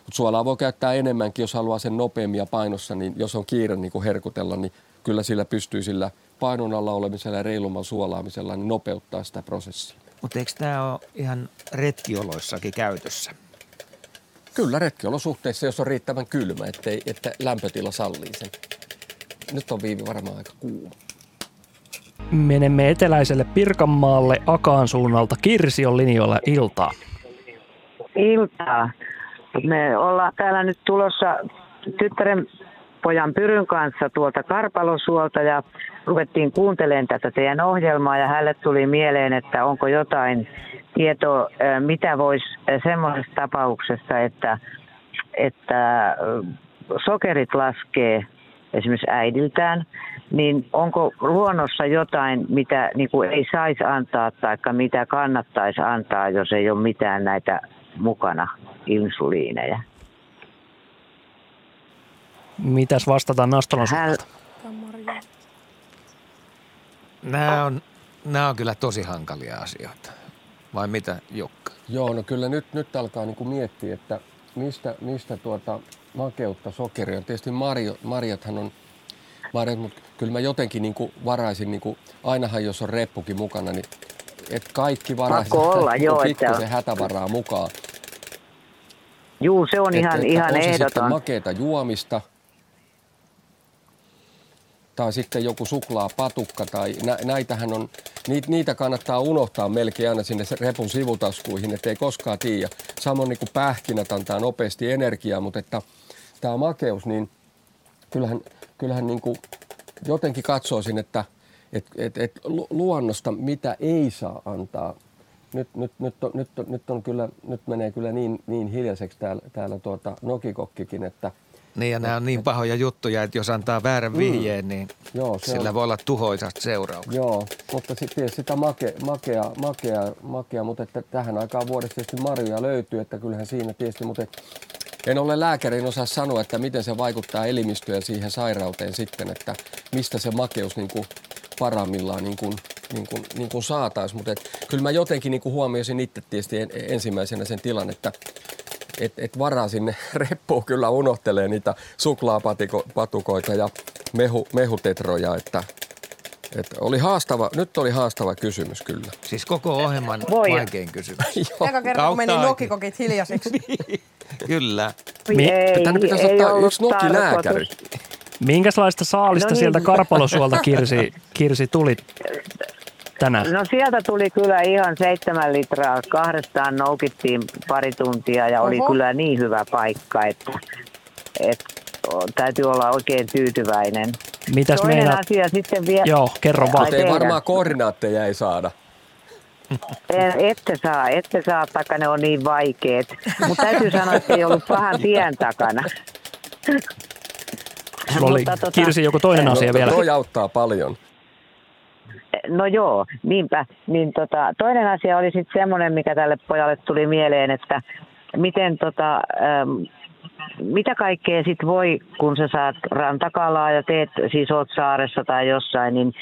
mutta suolaa voi käyttää enemmänkin, jos haluaa sen nopeammin ja painossa, niin jos on kiire niin kuin herkutella, niin kyllä sillä pystyy sillä painon alla olemisella ja reilumman suolaamisella niin nopeuttaa sitä prosessia. Mutta eikö tämä ole ihan retkioloissakin käytössä? Kyllä retkiolosuhteissa, jos on riittävän kylmä, ettei, että lämpötila sallii sen. Nyt on viivi varmaan aika kuuma. Menemme eteläiselle Pirkanmaalle Akaan suunnalta. Kirsi on linjoilla iltaa. Iltaa. Me ollaan täällä nyt tulossa tyttären pojan Pyryn kanssa tuolta Karpalosuolta ja ruvettiin kuuntelemaan tätä teidän ohjelmaa ja hänelle tuli mieleen, että onko jotain tietoa, mitä voisi semmoisessa tapauksessa, että, että sokerit laskee esimerkiksi äidiltään, niin onko luonnossa jotain, mitä niin kuin ei saisi antaa tai mitä kannattaisi antaa, jos ei ole mitään näitä mukana insuliineja? Mitäs vastataan Nastolan Hän... Nämä on, nämä on kyllä tosi hankalia asioita. Vai mitä, Jukka? Joo, no kyllä nyt, nyt alkaa niin kuin miettiä, että mistä, mistä tuota makeutta sokeria. Tietysti marjo, marjathan on marjat, mutta kyllä mä jotenkin niin kuin varaisin, niin kuin, ainahan jos on reppukin mukana, niin että kaikki varaisin olla, niin joo, pikkusen että... hätävaraa mukaan. Juu, se on että, ihan, että ihan on ehdoton. Makeita juomista – tai sitten joku suklaapatukka tai nä, näitähän on, niitä, niitä kannattaa unohtaa melkein aina sinne repun sivutaskuihin, ettei koskaan tiedä. Samoin niin kuin pähkinät antaa nopeasti energiaa, mutta että tämä makeus, niin kyllähän, kyllähän niin kuin jotenkin katsoisin, että et, et, et luonnosta mitä ei saa antaa. Nyt, nyt, nyt, on, nyt, on, nyt, on kyllä, nyt menee kyllä niin, niin hiljaiseksi täällä, täällä tuota nokikokkikin, että – niin ja nämä on niin pahoja juttuja, että jos antaa väärän mm. vihjeen, niin Joo, se sillä on. voi olla tuhoisat seuraukset. Joo, mutta sitten sitä make, makea, makea, makea, mutta että tähän aikaan vuodesta tietysti marjoja löytyy, että kyllähän siinä tietysti, mutta en ole lääkärin osaa sanoa, että miten se vaikuttaa elimistöön siihen sairauteen sitten, että mistä se makeus niin kuin parhaimmillaan niin kuin, niin kuin, niin kuin saataisiin. Mutta kyllä mä jotenkin niin kuin huomioisin itse tietysti ensimmäisenä sen tilan, että että et varaa sinne reppuun kyllä unohtelee niitä suklaapatukoita ja mehu, mehutetroja, että et oli haastava, nyt oli haastava kysymys kyllä. Siis koko ohjelman Voi. vaikein kysymys. Eka kerran kun meni nokikokit hiljaisiksi. Kyllä. Ei, Tänne pitäisi ei ottaa yksi nokilääkäri. Minkälaista saalista no niin. sieltä Karpalosuolta Kirsi, Kirsi tuli tänään? No sieltä tuli kyllä ihan seitsemän litraa. Kahdestaan noukittiin pari tuntia ja oli Oho. kyllä niin hyvä paikka, että, että täytyy olla oikein tyytyväinen. Mitäs Toinen meinaat? asia sitten vielä. Joo, kerro vaan. Ei varmaan koordinaatteja ei saada. Ette saa, ette saa, taikka ne on niin vaikeet. Mutta täytyy sanoa, että ei ollut pahan tien takana. Sulla oli tota, Kirsi joku toinen asia no, vielä. Toi auttaa paljon. No joo, niinpä. Niin tota, toinen asia oli sitten semmoinen, mikä tälle pojalle tuli mieleen, että miten tota, ähm, mitä kaikkea sit voi, kun sä saat rantakalaa ja teet, siis oot saaressa tai jossain, niin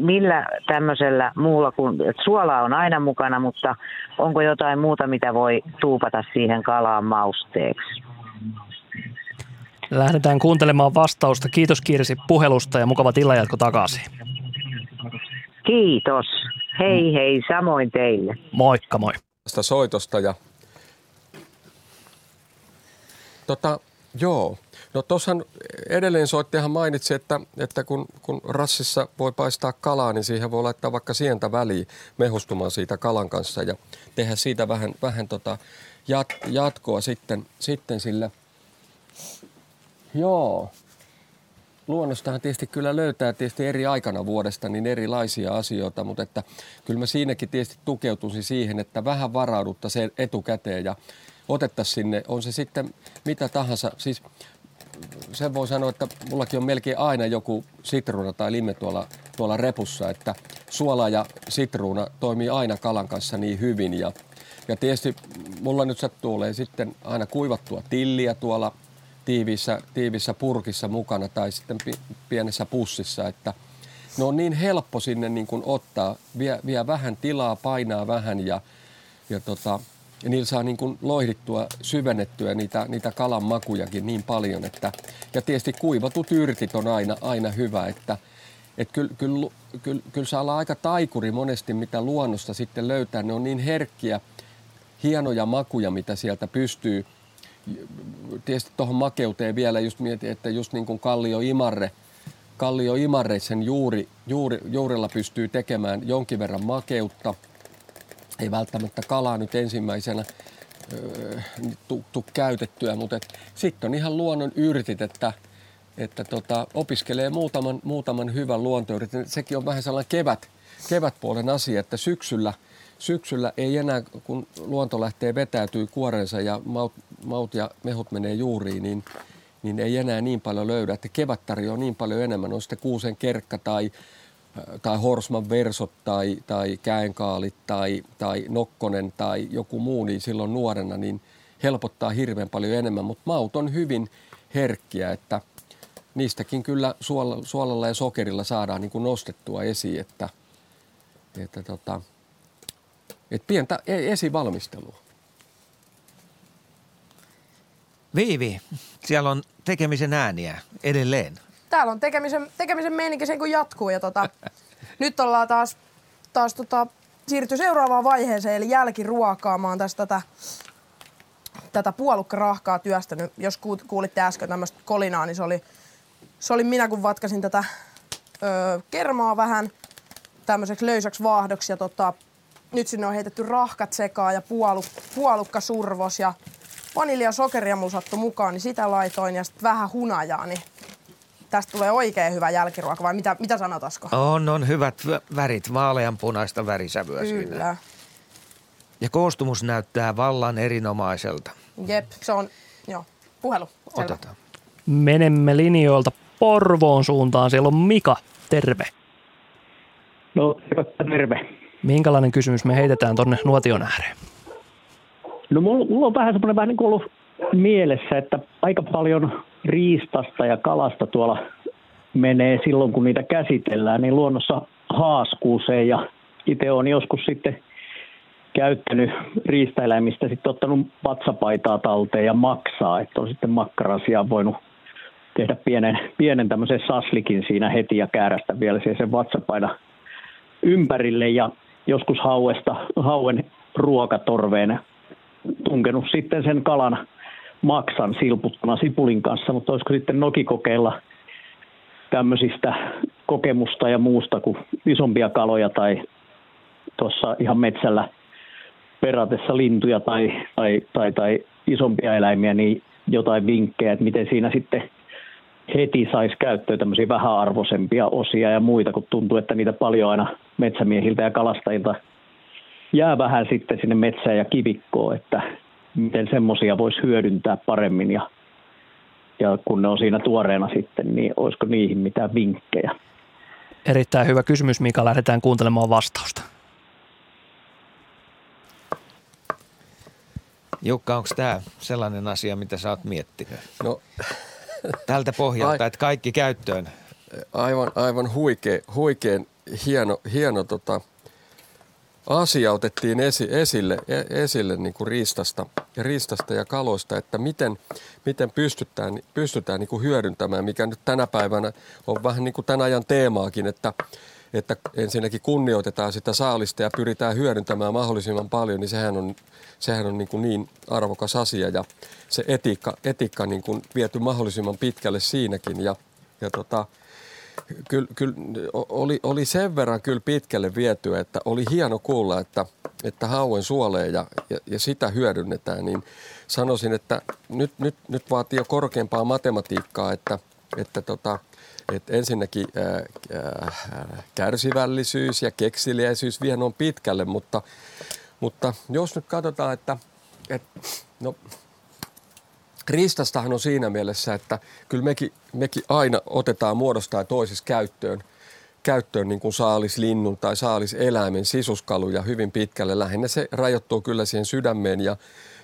millä tämmöisellä muulla kuin, että suola on aina mukana, mutta onko jotain muuta, mitä voi tuupata siihen kalaan mausteeksi? Lähdetään kuuntelemaan vastausta. Kiitos Kirsi puhelusta ja mukava illanjatko takaisin. Kiitos. Hei hei, samoin teille. Moikka moi. Tästä soitosta ja tota, joo. No tuossahan edelleen soittajahan mainitsi, että, että kun, kun rassissa voi paistaa kalaa, niin siihen voi laittaa vaikka sientä väliin mehustumaan siitä kalan kanssa ja tehdä siitä vähän, vähän tota jat, jatkoa sitten, sitten sillä. Joo, luonnostahan tietysti kyllä löytää tietysti eri aikana vuodesta niin erilaisia asioita, mutta että kyllä mä siinäkin tietysti tukeutuisin siihen, että vähän varaudutta se etukäteen ja otettaisiin sinne, on se sitten mitä tahansa. Siis sen voi sanoa, että mullakin on melkein aina joku sitruuna tai lime tuolla, tuolla repussa, että suola ja sitruuna toimii aina kalan kanssa niin hyvin. Ja ja tietysti mulla nyt sattuu sitten aina kuivattua tilliä tuolla tiiviissä, tiiviissä purkissa mukana tai sitten pienessä pussissa, että ne on niin helppo sinne niin kuin ottaa, vie, vie vähän tilaa, painaa vähän ja, ja, tota, ja niillä saa niin kuin loihdittua, syvennettyä niitä, niitä kalan makujakin niin paljon, että ja tietysti kuivatut yrtit on aina, aina hyvä, että että kyllä, kyllä, kyllä, kyllä saa olla aika taikuri monesti, mitä luonnosta sitten löytää. Ne on niin herkkiä, hienoja makuja, mitä sieltä pystyy. Tietysti tuohon makeuteen vielä just mietin, että just niin kuin Kallio Imarre, Kallio Imarre sen juuri, juuri, juurella pystyy tekemään jonkin verran makeutta. Ei välttämättä kalaa nyt ensimmäisenä öö, tu, tu käytettyä, mutta sitten on ihan luonnon yrtit, että – että tota, opiskelee muutaman, muutaman hyvän luontoyrityksen. Sekin on vähän sellainen kevät, kevätpuolen asia, että syksyllä, syksyllä ei enää, kun luonto lähtee vetäytyy kuorensa ja maut, maut ja mehut menee juuriin, niin, niin ei enää niin paljon löydä. Että kevät tarjoaa niin paljon enemmän, on sitten kuusen kerkka tai, tai horsman versot tai, tai käenkaalit tai, tai nokkonen tai joku muu, niin silloin nuorena niin helpottaa hirveän paljon enemmän. Mutta maut on hyvin herkkiä, että – niistäkin kyllä suolalla, suolalla ja sokerilla saadaan niin kuin nostettua esiin, että, että, tota, että pientä e-, esivalmistelua. Viivi, siellä on tekemisen ääniä edelleen. Täällä on tekemisen, tekemisen meininki sen kun jatkuu ja tota, nyt ollaan taas, taas tota, siirty seuraavaan vaiheeseen eli jälkiruokaamaan tästä tätä, tätä puolukkarahkaa työstänyt. Jos kuulitte äsken tämmöistä kolinaa, niin se oli se oli minä, kun vatkasin tätä ö, kermaa vähän tämmöiseksi löysäksi vaahdoksi. Ja tota, nyt sinne on heitetty rahkat sekaan ja puoluk, puolukka survos ja vaniljasokeria mulla sattui mukaan, niin sitä laitoin ja sitten vähän hunajaa, niin tästä tulee oikein hyvä jälkiruoka, vai mitä, mitä sanot Asko? On, on hyvät värit, vaaleanpunaista värisävyä Kyllä. Siinä. Ja koostumus näyttää vallan erinomaiselta. Jep, se on, joo, puhelu. Selvä. Otetaan. Menemme linjoilta Porvoon suuntaan. Siellä on Mika, terve. No, terve. Minkälainen kysymys me heitetään tuonne nuotion ääreen? No mulla, mulla on vähän semmoinen vähän niin kuin ollut mielessä, että aika paljon riistasta ja kalasta tuolla menee silloin, kun niitä käsitellään, niin luonnossa haaskuuseen. Ja itse olen joskus sitten käyttänyt riistaeläimistä, sitten ottanut vatsapaitaa talteen ja maksaa, että on sitten makkarasia voinut tehdä pienen, pienen tämmöisen saslikin siinä heti ja käärästä vielä sen vatsapaina ympärille. Ja joskus hauesta, hauen ruokatorveen tunkenut sitten sen kalan maksan silputtuna sipulin kanssa, mutta olisiko sitten nokikokeilla tämmöisistä kokemusta ja muusta kuin isompia kaloja tai tuossa ihan metsällä peratessa lintuja tai, tai, tai, tai isompia eläimiä, niin jotain vinkkejä, että miten siinä sitten heti saisi käyttöön tämmöisiä vähäarvoisempia osia ja muita, kun tuntuu, että niitä paljon aina metsämiehiltä ja kalastajilta jää vähän sitten sinne metsään ja kivikkoon, että miten semmoisia voisi hyödyntää paremmin ja, ja kun ne on siinä tuoreena sitten, niin olisiko niihin mitään vinkkejä? Erittäin hyvä kysymys, Mika. Lähdetään kuuntelemaan vastausta. Jukka, onko tämä sellainen asia, mitä sä oot miettinyt? No, Tältä pohjalta, että kaikki käyttöön. Aivan, aivan huikea, huikean hieno, hieno tota, asia otettiin esi, esille, e, esille niin kuin riistasta, riistasta ja kaloista, että miten, miten pystytään, pystytään niin kuin hyödyntämään, mikä nyt tänä päivänä on vähän niin kuin tämän ajan teemaakin, että että ensinnäkin kunnioitetaan sitä saalista ja pyritään hyödyntämään mahdollisimman paljon, niin sehän on, sehän on niin, kuin niin arvokas asia ja se etiikka, etiikka niin kuin viety mahdollisimman pitkälle siinäkin ja, ja tota, kyllä, kyllä oli, oli sen verran kyllä pitkälle viety, että oli hieno kuulla, että, että hauen suolee ja, ja, ja sitä hyödynnetään, niin sanoisin, että nyt, nyt, nyt vaatii jo korkeampaa matematiikkaa, että, että tota, että ensinnäkin ää, ää, kärsivällisyys ja keksiliäisyys vie on pitkälle, mutta, mutta jos nyt katsotaan, että, että no, Riistastahan on siinä mielessä, että kyllä mekin, mekin aina otetaan muodostaa toisessa käyttöön, käyttöön niin kuin saalislinnun tai saaliseläimen sisuskaluja hyvin pitkälle. Lähinnä se rajoittuu kyllä siihen sydämeen ja,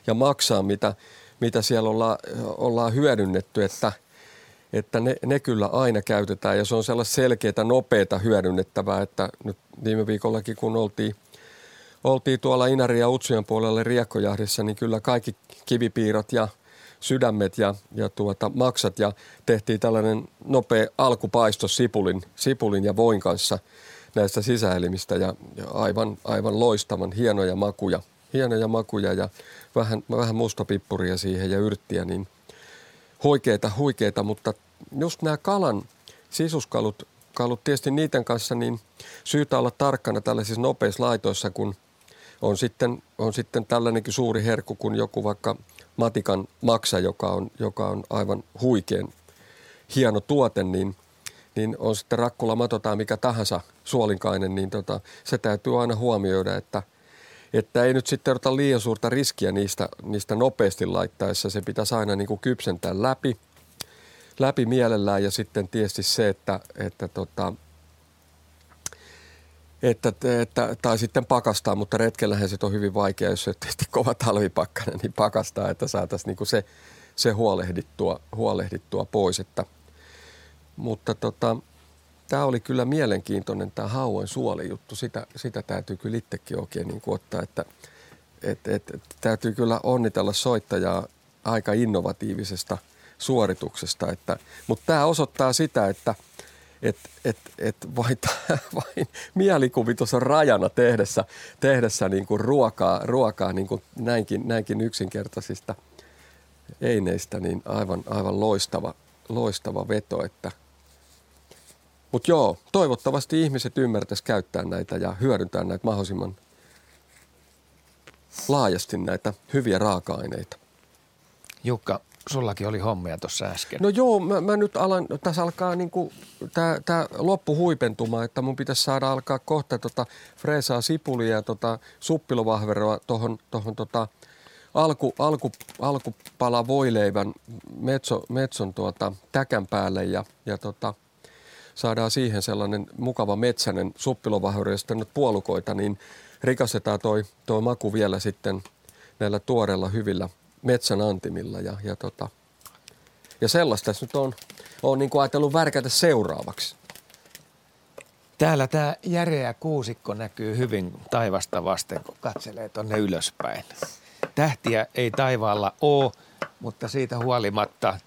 ja maksaa, mitä, mitä siellä olla, ollaan hyödynnetty, että – että ne, ne kyllä aina käytetään ja se on sellaista selkeää, nopeata hyödynnettävää, että nyt viime viikollakin kun oltiin, oltiin tuolla Inari ja Utsujan puolelle riekkojahdissa, niin kyllä kaikki kivipiirot ja sydämet ja, ja tuota, maksat. Ja tehtiin tällainen nopea alkupaisto sipulin, sipulin ja voin kanssa näistä sisäelimistä. Ja, ja aivan, aivan loistavan hienoja makuja, hienoja makuja ja vähän, vähän mustapippuria siihen ja yrttiä, niin huikeita, huikeita, mutta just nämä kalan sisuskalut, kalut, tietysti niiden kanssa, niin syytä olla tarkkana tällaisissa nopeissa laitoissa, kun on sitten, on sitten tällainenkin suuri herkku kuin joku vaikka matikan maksa, joka on, joka on aivan huikean hieno tuote, niin, niin on sitten rakkula matotaan mikä tahansa suolinkainen, niin tota, se täytyy aina huomioida, että, että ei nyt sitten ota liian suurta riskiä niistä, niistä nopeasti laittaessa. Se pitäisi aina niin kuin kypsentää läpi, läpi mielellään ja sitten tietysti se, että, että tota, että, että, tai sitten pakastaa, mutta retkellähän se on hyvin vaikea, jos tietysti kova talvipakkanen, niin pakastaa, että saataisiin niin se, se huolehdittua, huolehdittua pois. Että, mutta tota, tämä oli kyllä mielenkiintoinen tämä hauen suolijuttu. Sitä, sitä täytyy kyllä itsekin oikein niin ottaa, että et, et, täytyy kyllä onnitella soittajaa aika innovatiivisesta suorituksesta. Että, mutta tämä osoittaa sitä, että – että et, et vain, vain mielikuvitus on rajana tehdessä, tehdessä niin kuin ruokaa, ruokaa niin kuin näinkin, näinkin yksinkertaisista eineistä, niin aivan, aivan loistava, loistava veto. Että. Mutta joo, toivottavasti ihmiset ymmärtäisi käyttää näitä ja hyödyntää näitä mahdollisimman laajasti näitä hyviä raaka-aineita. Jukka, sullakin oli hommia tuossa äsken. No joo, mä, mä nyt alan, tässä alkaa niinku tämä loppu huipentuma, että mun pitäisi saada alkaa kohta tota freesaa sipulia ja tota suppilovahveroa tuohon tohon tota alku, alku, alkupala voileivän metso, metson tuota täkän päälle ja, ja tota, saadaan siihen sellainen mukava metsänen suppilovahvero ja sitten puolukoita, niin rikastetaan toi, toi maku vielä sitten näillä tuoreilla hyvillä – metsän antimilla ja, ja, tota, ja sellaista tässä nyt on, on niin kuin ajatellut värkätä seuraavaksi. Täällä tämä järeä kuusikko näkyy hyvin taivasta vasten, kun katselee tuonne ylöspäin. Tähtiä ei taivaalla ole, mutta siitä huolimatta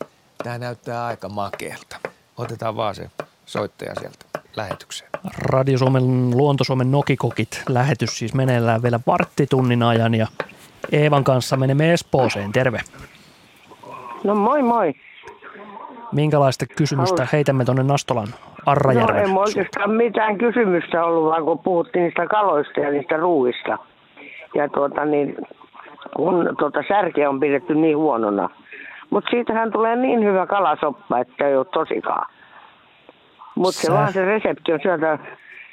tämä näyttää aika makeelta. Otetaan vaan se soittaja sieltä lähetykseen. Radio Suomen Luonto Suomen Nokikokit lähetys siis meneillään vielä varttitunnin ajan ja Eevan kanssa menemme Espooseen. Terve. No moi moi. Minkälaista kysymystä heitämme tuonne Nastolan Arrajärven? No ei oikeastaan mitään kysymystä ollut, vaan kun puhuttiin niistä kaloista ja niistä ruuista. Ja tuota niin, kun tuota särkeä on pidetty niin huonona. Mutta siitähän tulee niin hyvä kalasoppa, että ei ole tosikaan. Mutta se vaan se resepti on sieltä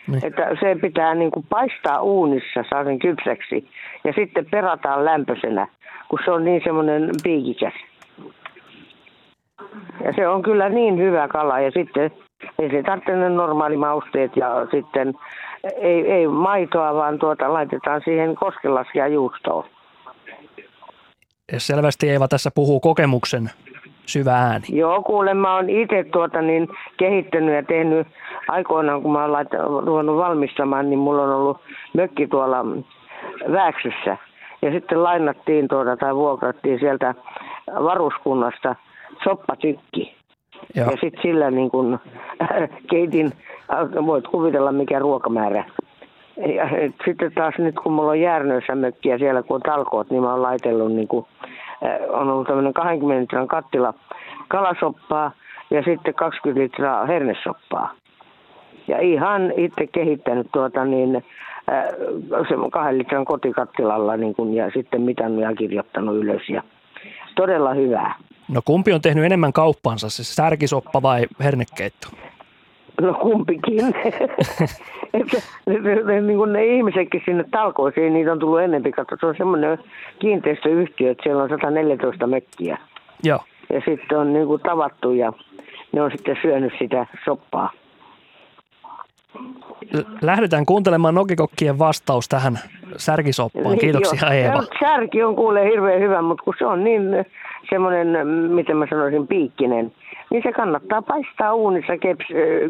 niin. Että se pitää niin kuin paistaa uunissa, saa sen kypsäksi, ja sitten perataan lämpöisenä, kun se on niin semmoinen piikikäs. Ja se on kyllä niin hyvä kala, ja sitten ei se tarvitse ne normaalimausteet, ja sitten ei, ei maitoa, vaan tuota laitetaan siihen koskelaskia juustoon. Selvästi Eeva tässä puhuu kokemuksen syvä ääni. Joo, kuule, mä oon itse tuota niin kehittänyt ja tehnyt aikoinaan, kun mä oon ruvennut valmistamaan, niin mulla on ollut mökki tuolla Vääksyssä. Ja sitten lainattiin tuota, tai vuokrattiin sieltä varuskunnasta soppatykki. Joo. Ja sitten sillä niin kun, keitin, voit kuvitella mikä ruokamäärä. Ja sitten taas nyt kun mulla on Järnöissä mökkiä siellä kun on talkoot, niin mä oon laitellut niin kuin Eh, on ollut tämmöinen 20 litran kattila kalasoppaa ja sitten 20 litraa hernesoppaa. Ja ihan itse kehittänyt tuota niin, eh, se kahden litran kotikattilalla niin kun, ja sitten mitannut ja kirjoittanut ylös. Ja todella hyvää. No kumpi on tehnyt enemmän kauppansa, se särkisoppa vai hernekeitto? No kumpikin. että niin kuin ne ihmisetkin sinne talkoisiin, niitä on tullut enemmän. Katso, se on semmoinen kiinteistöyhtiö, että siellä on 114 mökkiä. Joo. Ja sitten on niin kuin tavattu ja ne on sitten syönyt sitä soppaa. Lähdetään kuuntelemaan Nokikokkien vastaus tähän särkisoppaan. Niin, Kiitoksia niin, Eeva. Särki on kuule hirveän hyvä, mutta kun se on niin semmoinen, miten mä sanoisin, piikkinen, niin se kannattaa paistaa uunissa keps,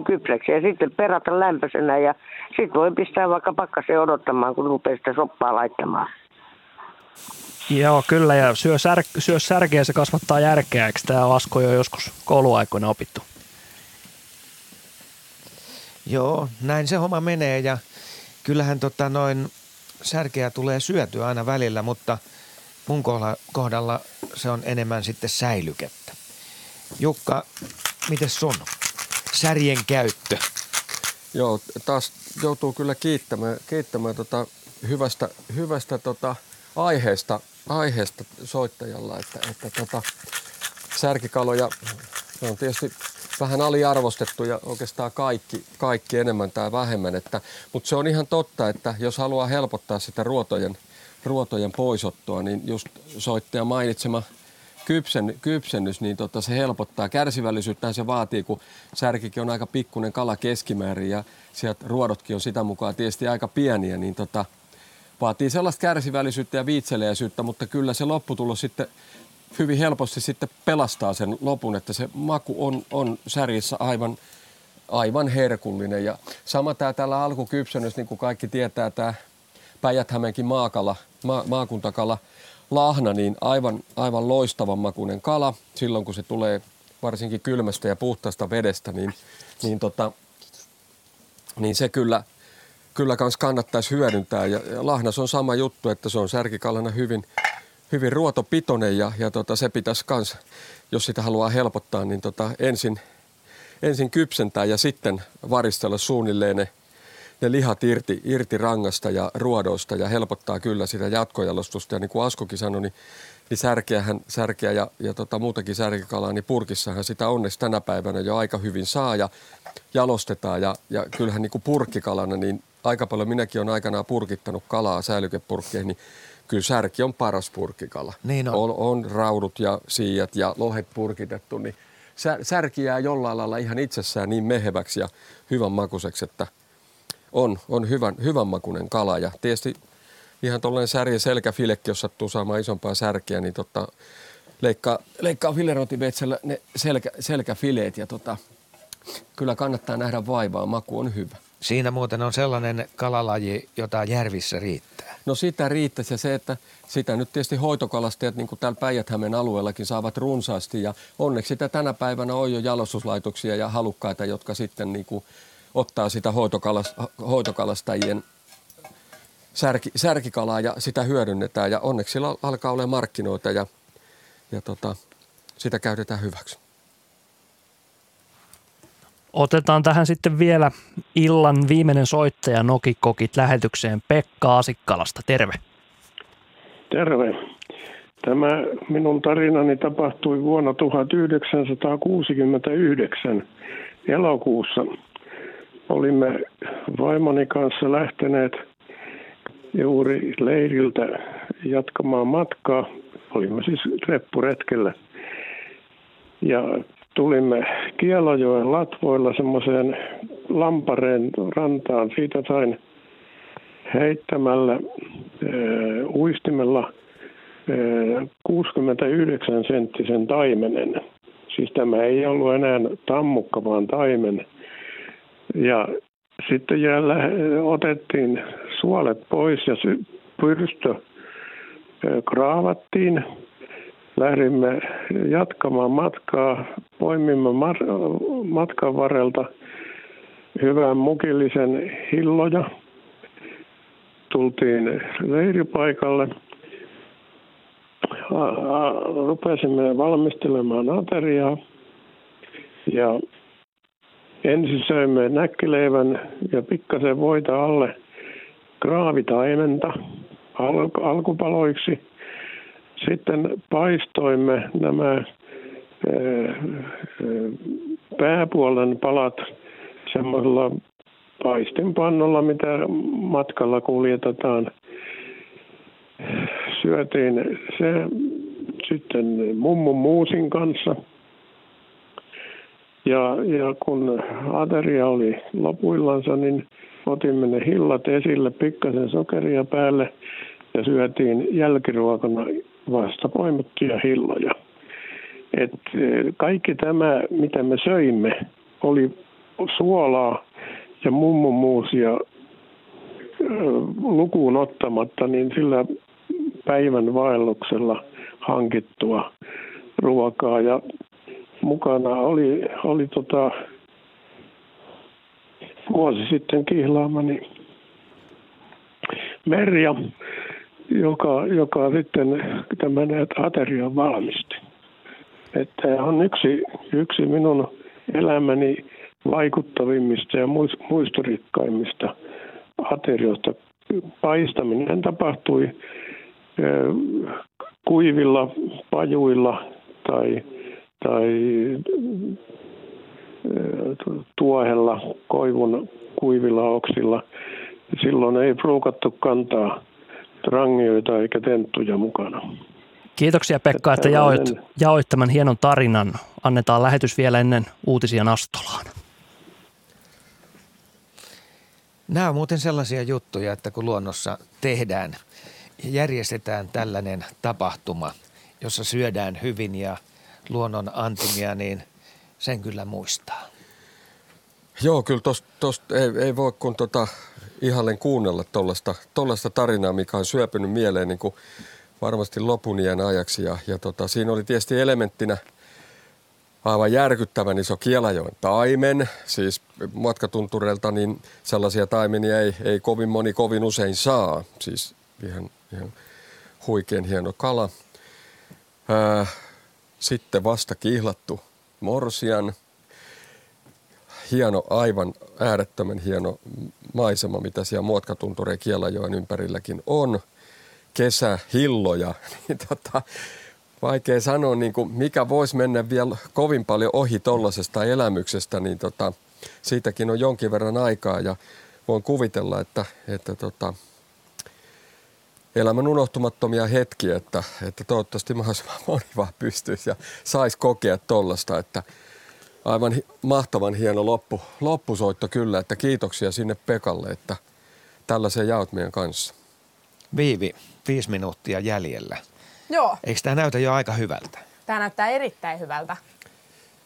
kypsäksi ja sitten perata lämpöisenä ja sitten voi pistää vaikka pakkaseen odottamaan, kun rupeaa sitä soppaa laittamaan. Joo, kyllä. Ja syö, sär, syö särkeä, se kasvattaa järkeä. Eikö tämä Asko jo joskus kouluaikoina opittu? Joo, näin se homma menee ja kyllähän tota noin särkeä tulee syötyä aina välillä, mutta mun kohdalla se on enemmän sitten säilykettä. Jukka, miten sun särjen käyttö? Joo, taas joutuu kyllä kiittämään, kiittämään tota hyvästä, hyvästä tota aiheesta, aiheesta soittajalla, että, että tota, särkikaloja on tietysti vähän aliarvostettu ja oikeastaan kaikki, kaikki enemmän tai vähemmän. Että, mutta se on ihan totta, että jos haluaa helpottaa sitä ruotojen, ruotojen poisottoa, niin just soittaja mainitsema kypsen, kypsennys, niin tota, se helpottaa. Kärsivällisyyttä se vaatii, kun särkikin on aika pikkunen kala keskimäärin ja sieltä ruodotkin on sitä mukaan tietysti aika pieniä, niin tota, vaatii sellaista kärsivällisyyttä ja viitseliäisyyttä, mutta kyllä se lopputulos sitten hyvin helposti sitten pelastaa sen lopun, että se maku on, on särjissä aivan, aivan herkullinen. Ja sama tämä tällä alkukypsennys, niin kuin kaikki tietää, tämä päijät maakala, ma, maakuntakala, lahna, niin aivan, aivan loistavan makuinen kala. Silloin kun se tulee varsinkin kylmästä ja puhtaasta vedestä, niin, niin, tota, niin se kyllä, kyllä kans kannattaisi hyödyntää. Ja, ja lahnas on sama juttu, että se on särkikalana hyvin, hyvin ruotopitoinen ja, ja tota, se pitäisi kans, jos sitä haluaa helpottaa, niin tota, ensin, ensin kypsentää ja sitten varistella suunnilleen ne, ne lihat irti, irti rangasta ja ruodoista ja helpottaa kyllä sitä jatkojalostusta. Ja niin kuin Askokin sanoi, niin, niin särkeähän, särkeä ja, ja tota, muutakin särkikalaa, niin purkissahan sitä onneksi tänä päivänä jo aika hyvin saa ja jalostetaan. Ja, ja kyllähän niin kuin purkkikalana, niin aika paljon minäkin olen aikanaan purkittanut kalaa säilykepurkkeihin, niin kyllä särki on paras purkkikala. Niin on. on. On raudut ja siijat ja lohet purkitettu, niin särki jää jollain lailla ihan itsessään niin meheväksi ja hyvän makuiseksi, että on, on hyvän, hyvän makuinen kala. Ja tietysti ihan tuollainen särjen selkäfilekki, jos sattuu saamaan isompaa särkeä, niin tota, leikkaa, leikkaa filerotiveitsellä ne selkä, selkäfileet ja tota, kyllä kannattaa nähdä vaivaa, maku on hyvä. Siinä muuten on sellainen kalalaji, jota järvissä riittää. No sitä riittäisi ja se, että sitä nyt tietysti hoitokalastajat niin kuin täällä päijät alueellakin saavat runsaasti ja onneksi sitä tänä päivänä on jo jalostuslaitoksia ja halukkaita, jotka sitten niin kuin ottaa sitä hoitokalastajien särki, särkikalaa ja sitä hyödynnetään ja onneksi sillä alkaa olla markkinoita ja, ja tota, sitä käytetään hyväksi. Otetaan tähän sitten vielä illan viimeinen soittaja Nokikokit lähetykseen Pekka Asikkalasta. Terve. Terve. Tämä minun tarinani tapahtui vuonna 1969 elokuussa. Olimme vaimoni kanssa lähteneet juuri leiriltä jatkamaan matkaa. Olimme siis reppuretkellä. Ja tulimme Kielojoen latvoilla semmoiseen Lampareen rantaan. Siitä sain heittämällä äh, uistimella äh, 69 senttisen taimenen. Siis tämä ei ollut enää tammukka, vaan taimen. Ja sitten jäällä otettiin suolet pois ja pyrstö kraavattiin lähdimme jatkamaan matkaa. Poimimme matkan varrelta hyvän mukillisen hilloja. Tultiin leiripaikalle. Rupesimme valmistelemaan ateriaa. Ja ensin söimme näkkileivän ja pikkasen voita alle kraavitaimenta alkupaloiksi – sitten paistoimme nämä pääpuolen palat semmoisella paistinpannolla, mitä matkalla kuljetetaan. Syötiin se sitten mummun muusin kanssa. Ja, ja kun ateria oli lopuillansa, niin otimme ne hillat esille, pikkasen sokeria päälle ja syötiin jälkiruokana vasta poimittuja hilloja. Et e, kaikki tämä, mitä me söimme, oli suolaa ja mummumuusia lukuun ottamatta, niin sillä päivän vaelluksella hankittua ruokaa ja mukana oli, oli tota, vuosi sitten kihlaamani Merja, joka, joka sitten tämän aterian valmisti. Että on yksi, yksi minun elämäni vaikuttavimmista ja muisturikkaimmista aterioista. Paistaminen tapahtui kuivilla pajuilla tai, tai tuohella, koivun kuivilla oksilla. Silloin ei pruukattu kantaa rangioita eikä tenttuja mukana. Kiitoksia Pekka, että jaoit, jaoit tämän hienon tarinan. Annetaan lähetys vielä ennen uutisia Nastolaan. Nämä on muuten sellaisia juttuja, että kun luonnossa tehdään, järjestetään tällainen tapahtuma, jossa syödään hyvin ja luonnon antimia, niin sen kyllä muistaa. Joo, kyllä tosta ei, ei voi kun tota, ihallen kuunnella tuollaista tarinaa, mikä on syöpynyt mieleen niin kuin varmasti lopun iän ajaksi. Ja, ja tota, siinä oli tietysti elementtinä aivan järkyttävän iso Kielajoen taimen. Siis matkatuntureilta niin sellaisia taimenia ei, ei kovin moni kovin usein saa. Siis ihan, ihan huikean hieno kala. Ää, sitten vasta kihlattu morsian. Hieno, aivan äärettömän hieno maisema, mitä siellä Muotkatuntureen Kielajoen ympärilläkin on. Kesä, hilloja, niin tota, vaikea sanoa, niin kuin mikä voisi mennä vielä kovin paljon ohi tuollaisesta elämyksestä, niin tota, siitäkin on jonkin verran aikaa ja voin kuvitella, että, että tota, elämän unohtumattomia hetkiä, että, että toivottavasti mahdollisimman moni vaan pystyisi ja saisi kokea tuollaista, että aivan mahtavan hieno loppu, loppusoitto kyllä, että kiitoksia sinne Pekalle, että tällaisen jaot meidän kanssa. Viivi, viisi minuuttia jäljellä. Joo. Eikö tämä näytä jo aika hyvältä? Tämä näyttää erittäin hyvältä.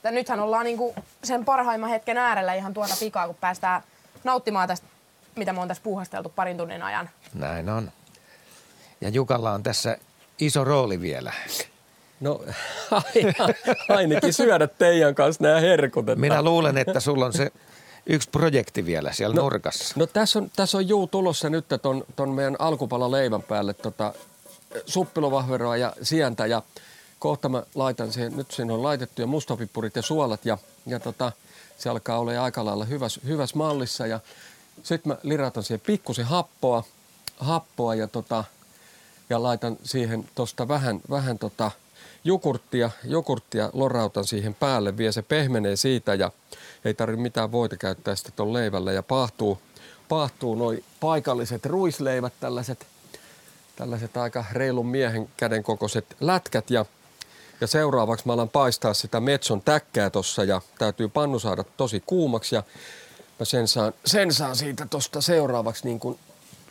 Ja nythän ollaan niinku sen parhaimman hetken äärellä ihan tuota pikaa, kun päästään nauttimaan tästä, mitä me on tässä puuhasteltu parin tunnin ajan. Näin on. Ja Jukalla on tässä iso rooli vielä. No ainakin syödä teidän kanssa nämä herkut. Että... Minä luulen, että sulla on se yksi projekti vielä siellä no, nurkassa. No tässä on, tässä on juu tulossa nyt ton, ton meidän alkupala leivän päälle tota, suppilovahveroa ja sientä ja kohta mä laitan siihen, nyt siinä on laitettu ja mustapippurit ja suolat ja, ja tota, se alkaa olla aika lailla hyvässä, hyvässä mallissa ja sitten mä liratan siihen pikkusen happoa, happoa ja, tota, ja laitan siihen tosta vähän, vähän tota, jukurttia, jukurttia lorautan siihen päälle, vie se pehmenee siitä ja ei tarvitse mitään voita käyttää sitten tuon leivällä ja paahtuu, paahtuu noin paikalliset ruisleivät, tällaiset, tällaiset aika reilun miehen käden kokoiset lätkät ja ja seuraavaksi mä alan paistaa sitä metson täkkää tossa ja täytyy pannu saada tosi kuumaksi ja mä sen saan, sen saan siitä tosta seuraavaksi niin kuin,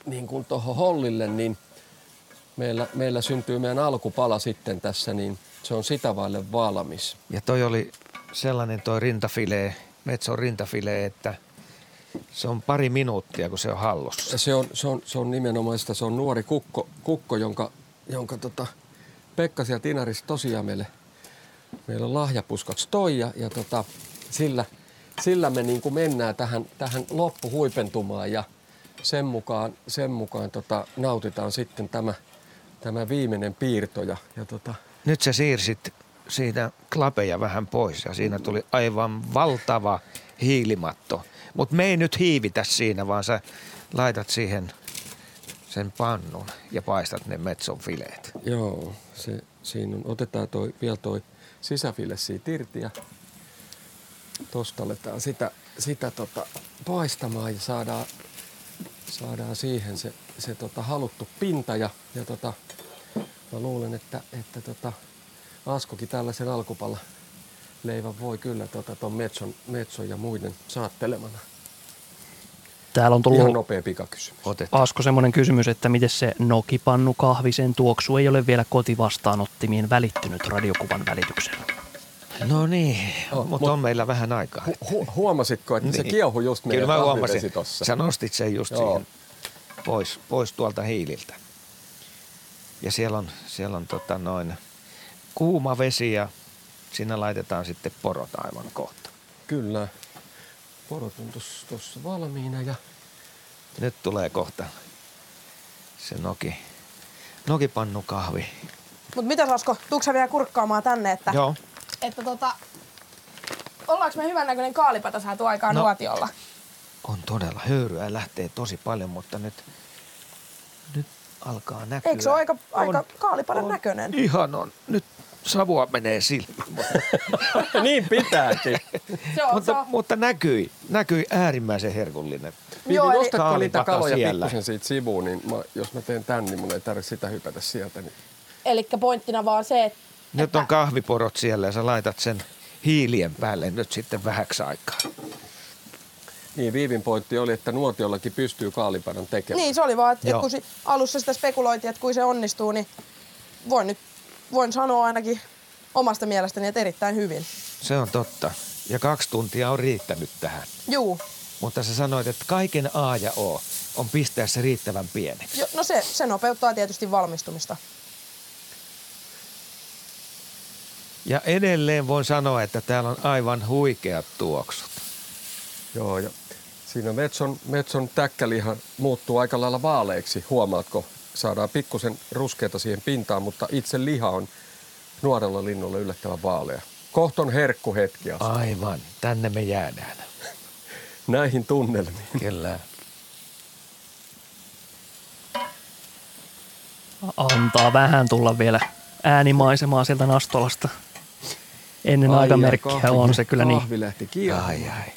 niin kuin tohon hollille, niin meillä, meillä syntyy meidän alkupala sitten tässä, niin se on sitä vaille valmis. Ja toi oli sellainen toi rintafilee, metson rintafilee, että se on pari minuuttia, kun se on hallussa. Se on, se on, se on nimenomaan sitä, se on nuori kukko, kukko jonka, jonka tota, Pekka sieltä Inarista tosiaan meille, meillä on lahjapuskaksi toi ja, ja tota, sillä, sillä me niin kuin mennään tähän, tähän loppuhuipentumaan ja sen mukaan, sen mukaan tota, nautitaan sitten tämä, tämä viimeinen piirto. Ja, ja tota. Nyt sä siirsit siitä klapeja vähän pois ja siinä tuli aivan valtava hiilimatto. Mutta me ei nyt hiivitä siinä, vaan sä laitat siihen sen pannun ja paistat ne metson fileet. Joo, se, siinä on, otetaan toi, vielä toi sisäfile siitä irti ja tosta aletaan sitä, sitä tota paistamaan ja saadaan, saadaan siihen se, se tota haluttu pinta ja, ja tota, mä luulen, että, että tota, Askokin tällaisen alkupalla leivän voi kyllä tota, ton metson, metson ja muiden saattelemana. Täällä on tullut Ihan nopea pikakysymys. Otetaan. Asko semmoinen kysymys, että miten se nokipannu kahvisen tuoksu ei ole vielä kotivastaanottimiin välittynyt radiokuvan välityksellä? No niin, oh, mutta on meillä vähän aikaa. Hu- huomasitko, että niin. se kiehui just meidän Kyllä mä huomasin. Tossa. Sä nostit sen just Joo. siihen pois, pois tuolta hiililtä. Ja siellä on, siellä on tota noin kuuma vesi ja sinne laitetaan sitten porot aivan kohta. Kyllä. Porot on tuossa valmiina ja Nyt tulee kohta se noki, nokipannu kahvi. Mut mitä Asko, tuutko vielä kurkkaamaan tänne, että, Joo. Että tota, ollaanko me hyvännäköinen kaalipata saatu aikaan No. nuotiolla? On todella höyryä lähtee tosi paljon, mutta nyt, nyt alkaa näkyä. Eikö se ole aika, aika On- kaalipadan on näköinen? Ihan on. Nyt savua menee silmiin. niin pitääkin. Se on, se mutta, on, mutta näkyi, näkyi äärimmäisen herkullinen. Vivi, Joo, eli- nostatko niitä kaloja siellä. pikkusen siitä sivuun, niin mä, jos mä teen tän, niin mun ei tarvitse sitä hypätä sieltä. Niin. eli pointtina vaan se, että Nyt on kahviporot siellä ja sä laitat sen hiilien päälle nyt sitten vähäksi aikaa. Niin, Viivin pointti oli, että nuotiollakin pystyy kaalipadan tekemään. niin se oli vaan, että, Joo. että kun si, alussa sitä spekuloitiin, että kun se onnistuu, niin voin nyt voin sanoa ainakin omasta mielestäni, että erittäin hyvin. Se on totta. Ja kaksi tuntia on riittänyt tähän. Juu, Mutta sä sanoit, että kaiken A ja O on pistää se riittävän pieneksi. jo, no se, se nopeuttaa tietysti valmistumista. Ja edelleen voin sanoa, että täällä on aivan huikeat tuoksut. Joo, ja siinä metson, metson täkkäliha muuttuu aika lailla vaaleiksi, huomaatko? Saadaan pikkusen ruskeita siihen pintaan, mutta itse liha on nuorella linnulla yllättävän vaalea. Kohton herkkuhetki asti. Aivan, tänne me jäädään. Näihin tunnelmiin. Kyllä. Antaa vähän tulla vielä äänimaisemaa sieltä Nastolasta. Ennen Ai, aikamerkkiä on se kyllä niin Kahvi lähti kiehumaan. Ai ai.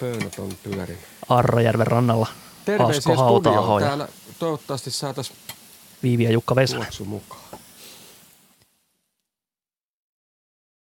Pöynät on pyörinyt. Arrajärven rannalla. Terveisiä Asko studioon. hauta Täällä toivottavasti saataisiin Viivi ja Jukka Vesa. tuoksu mukaan.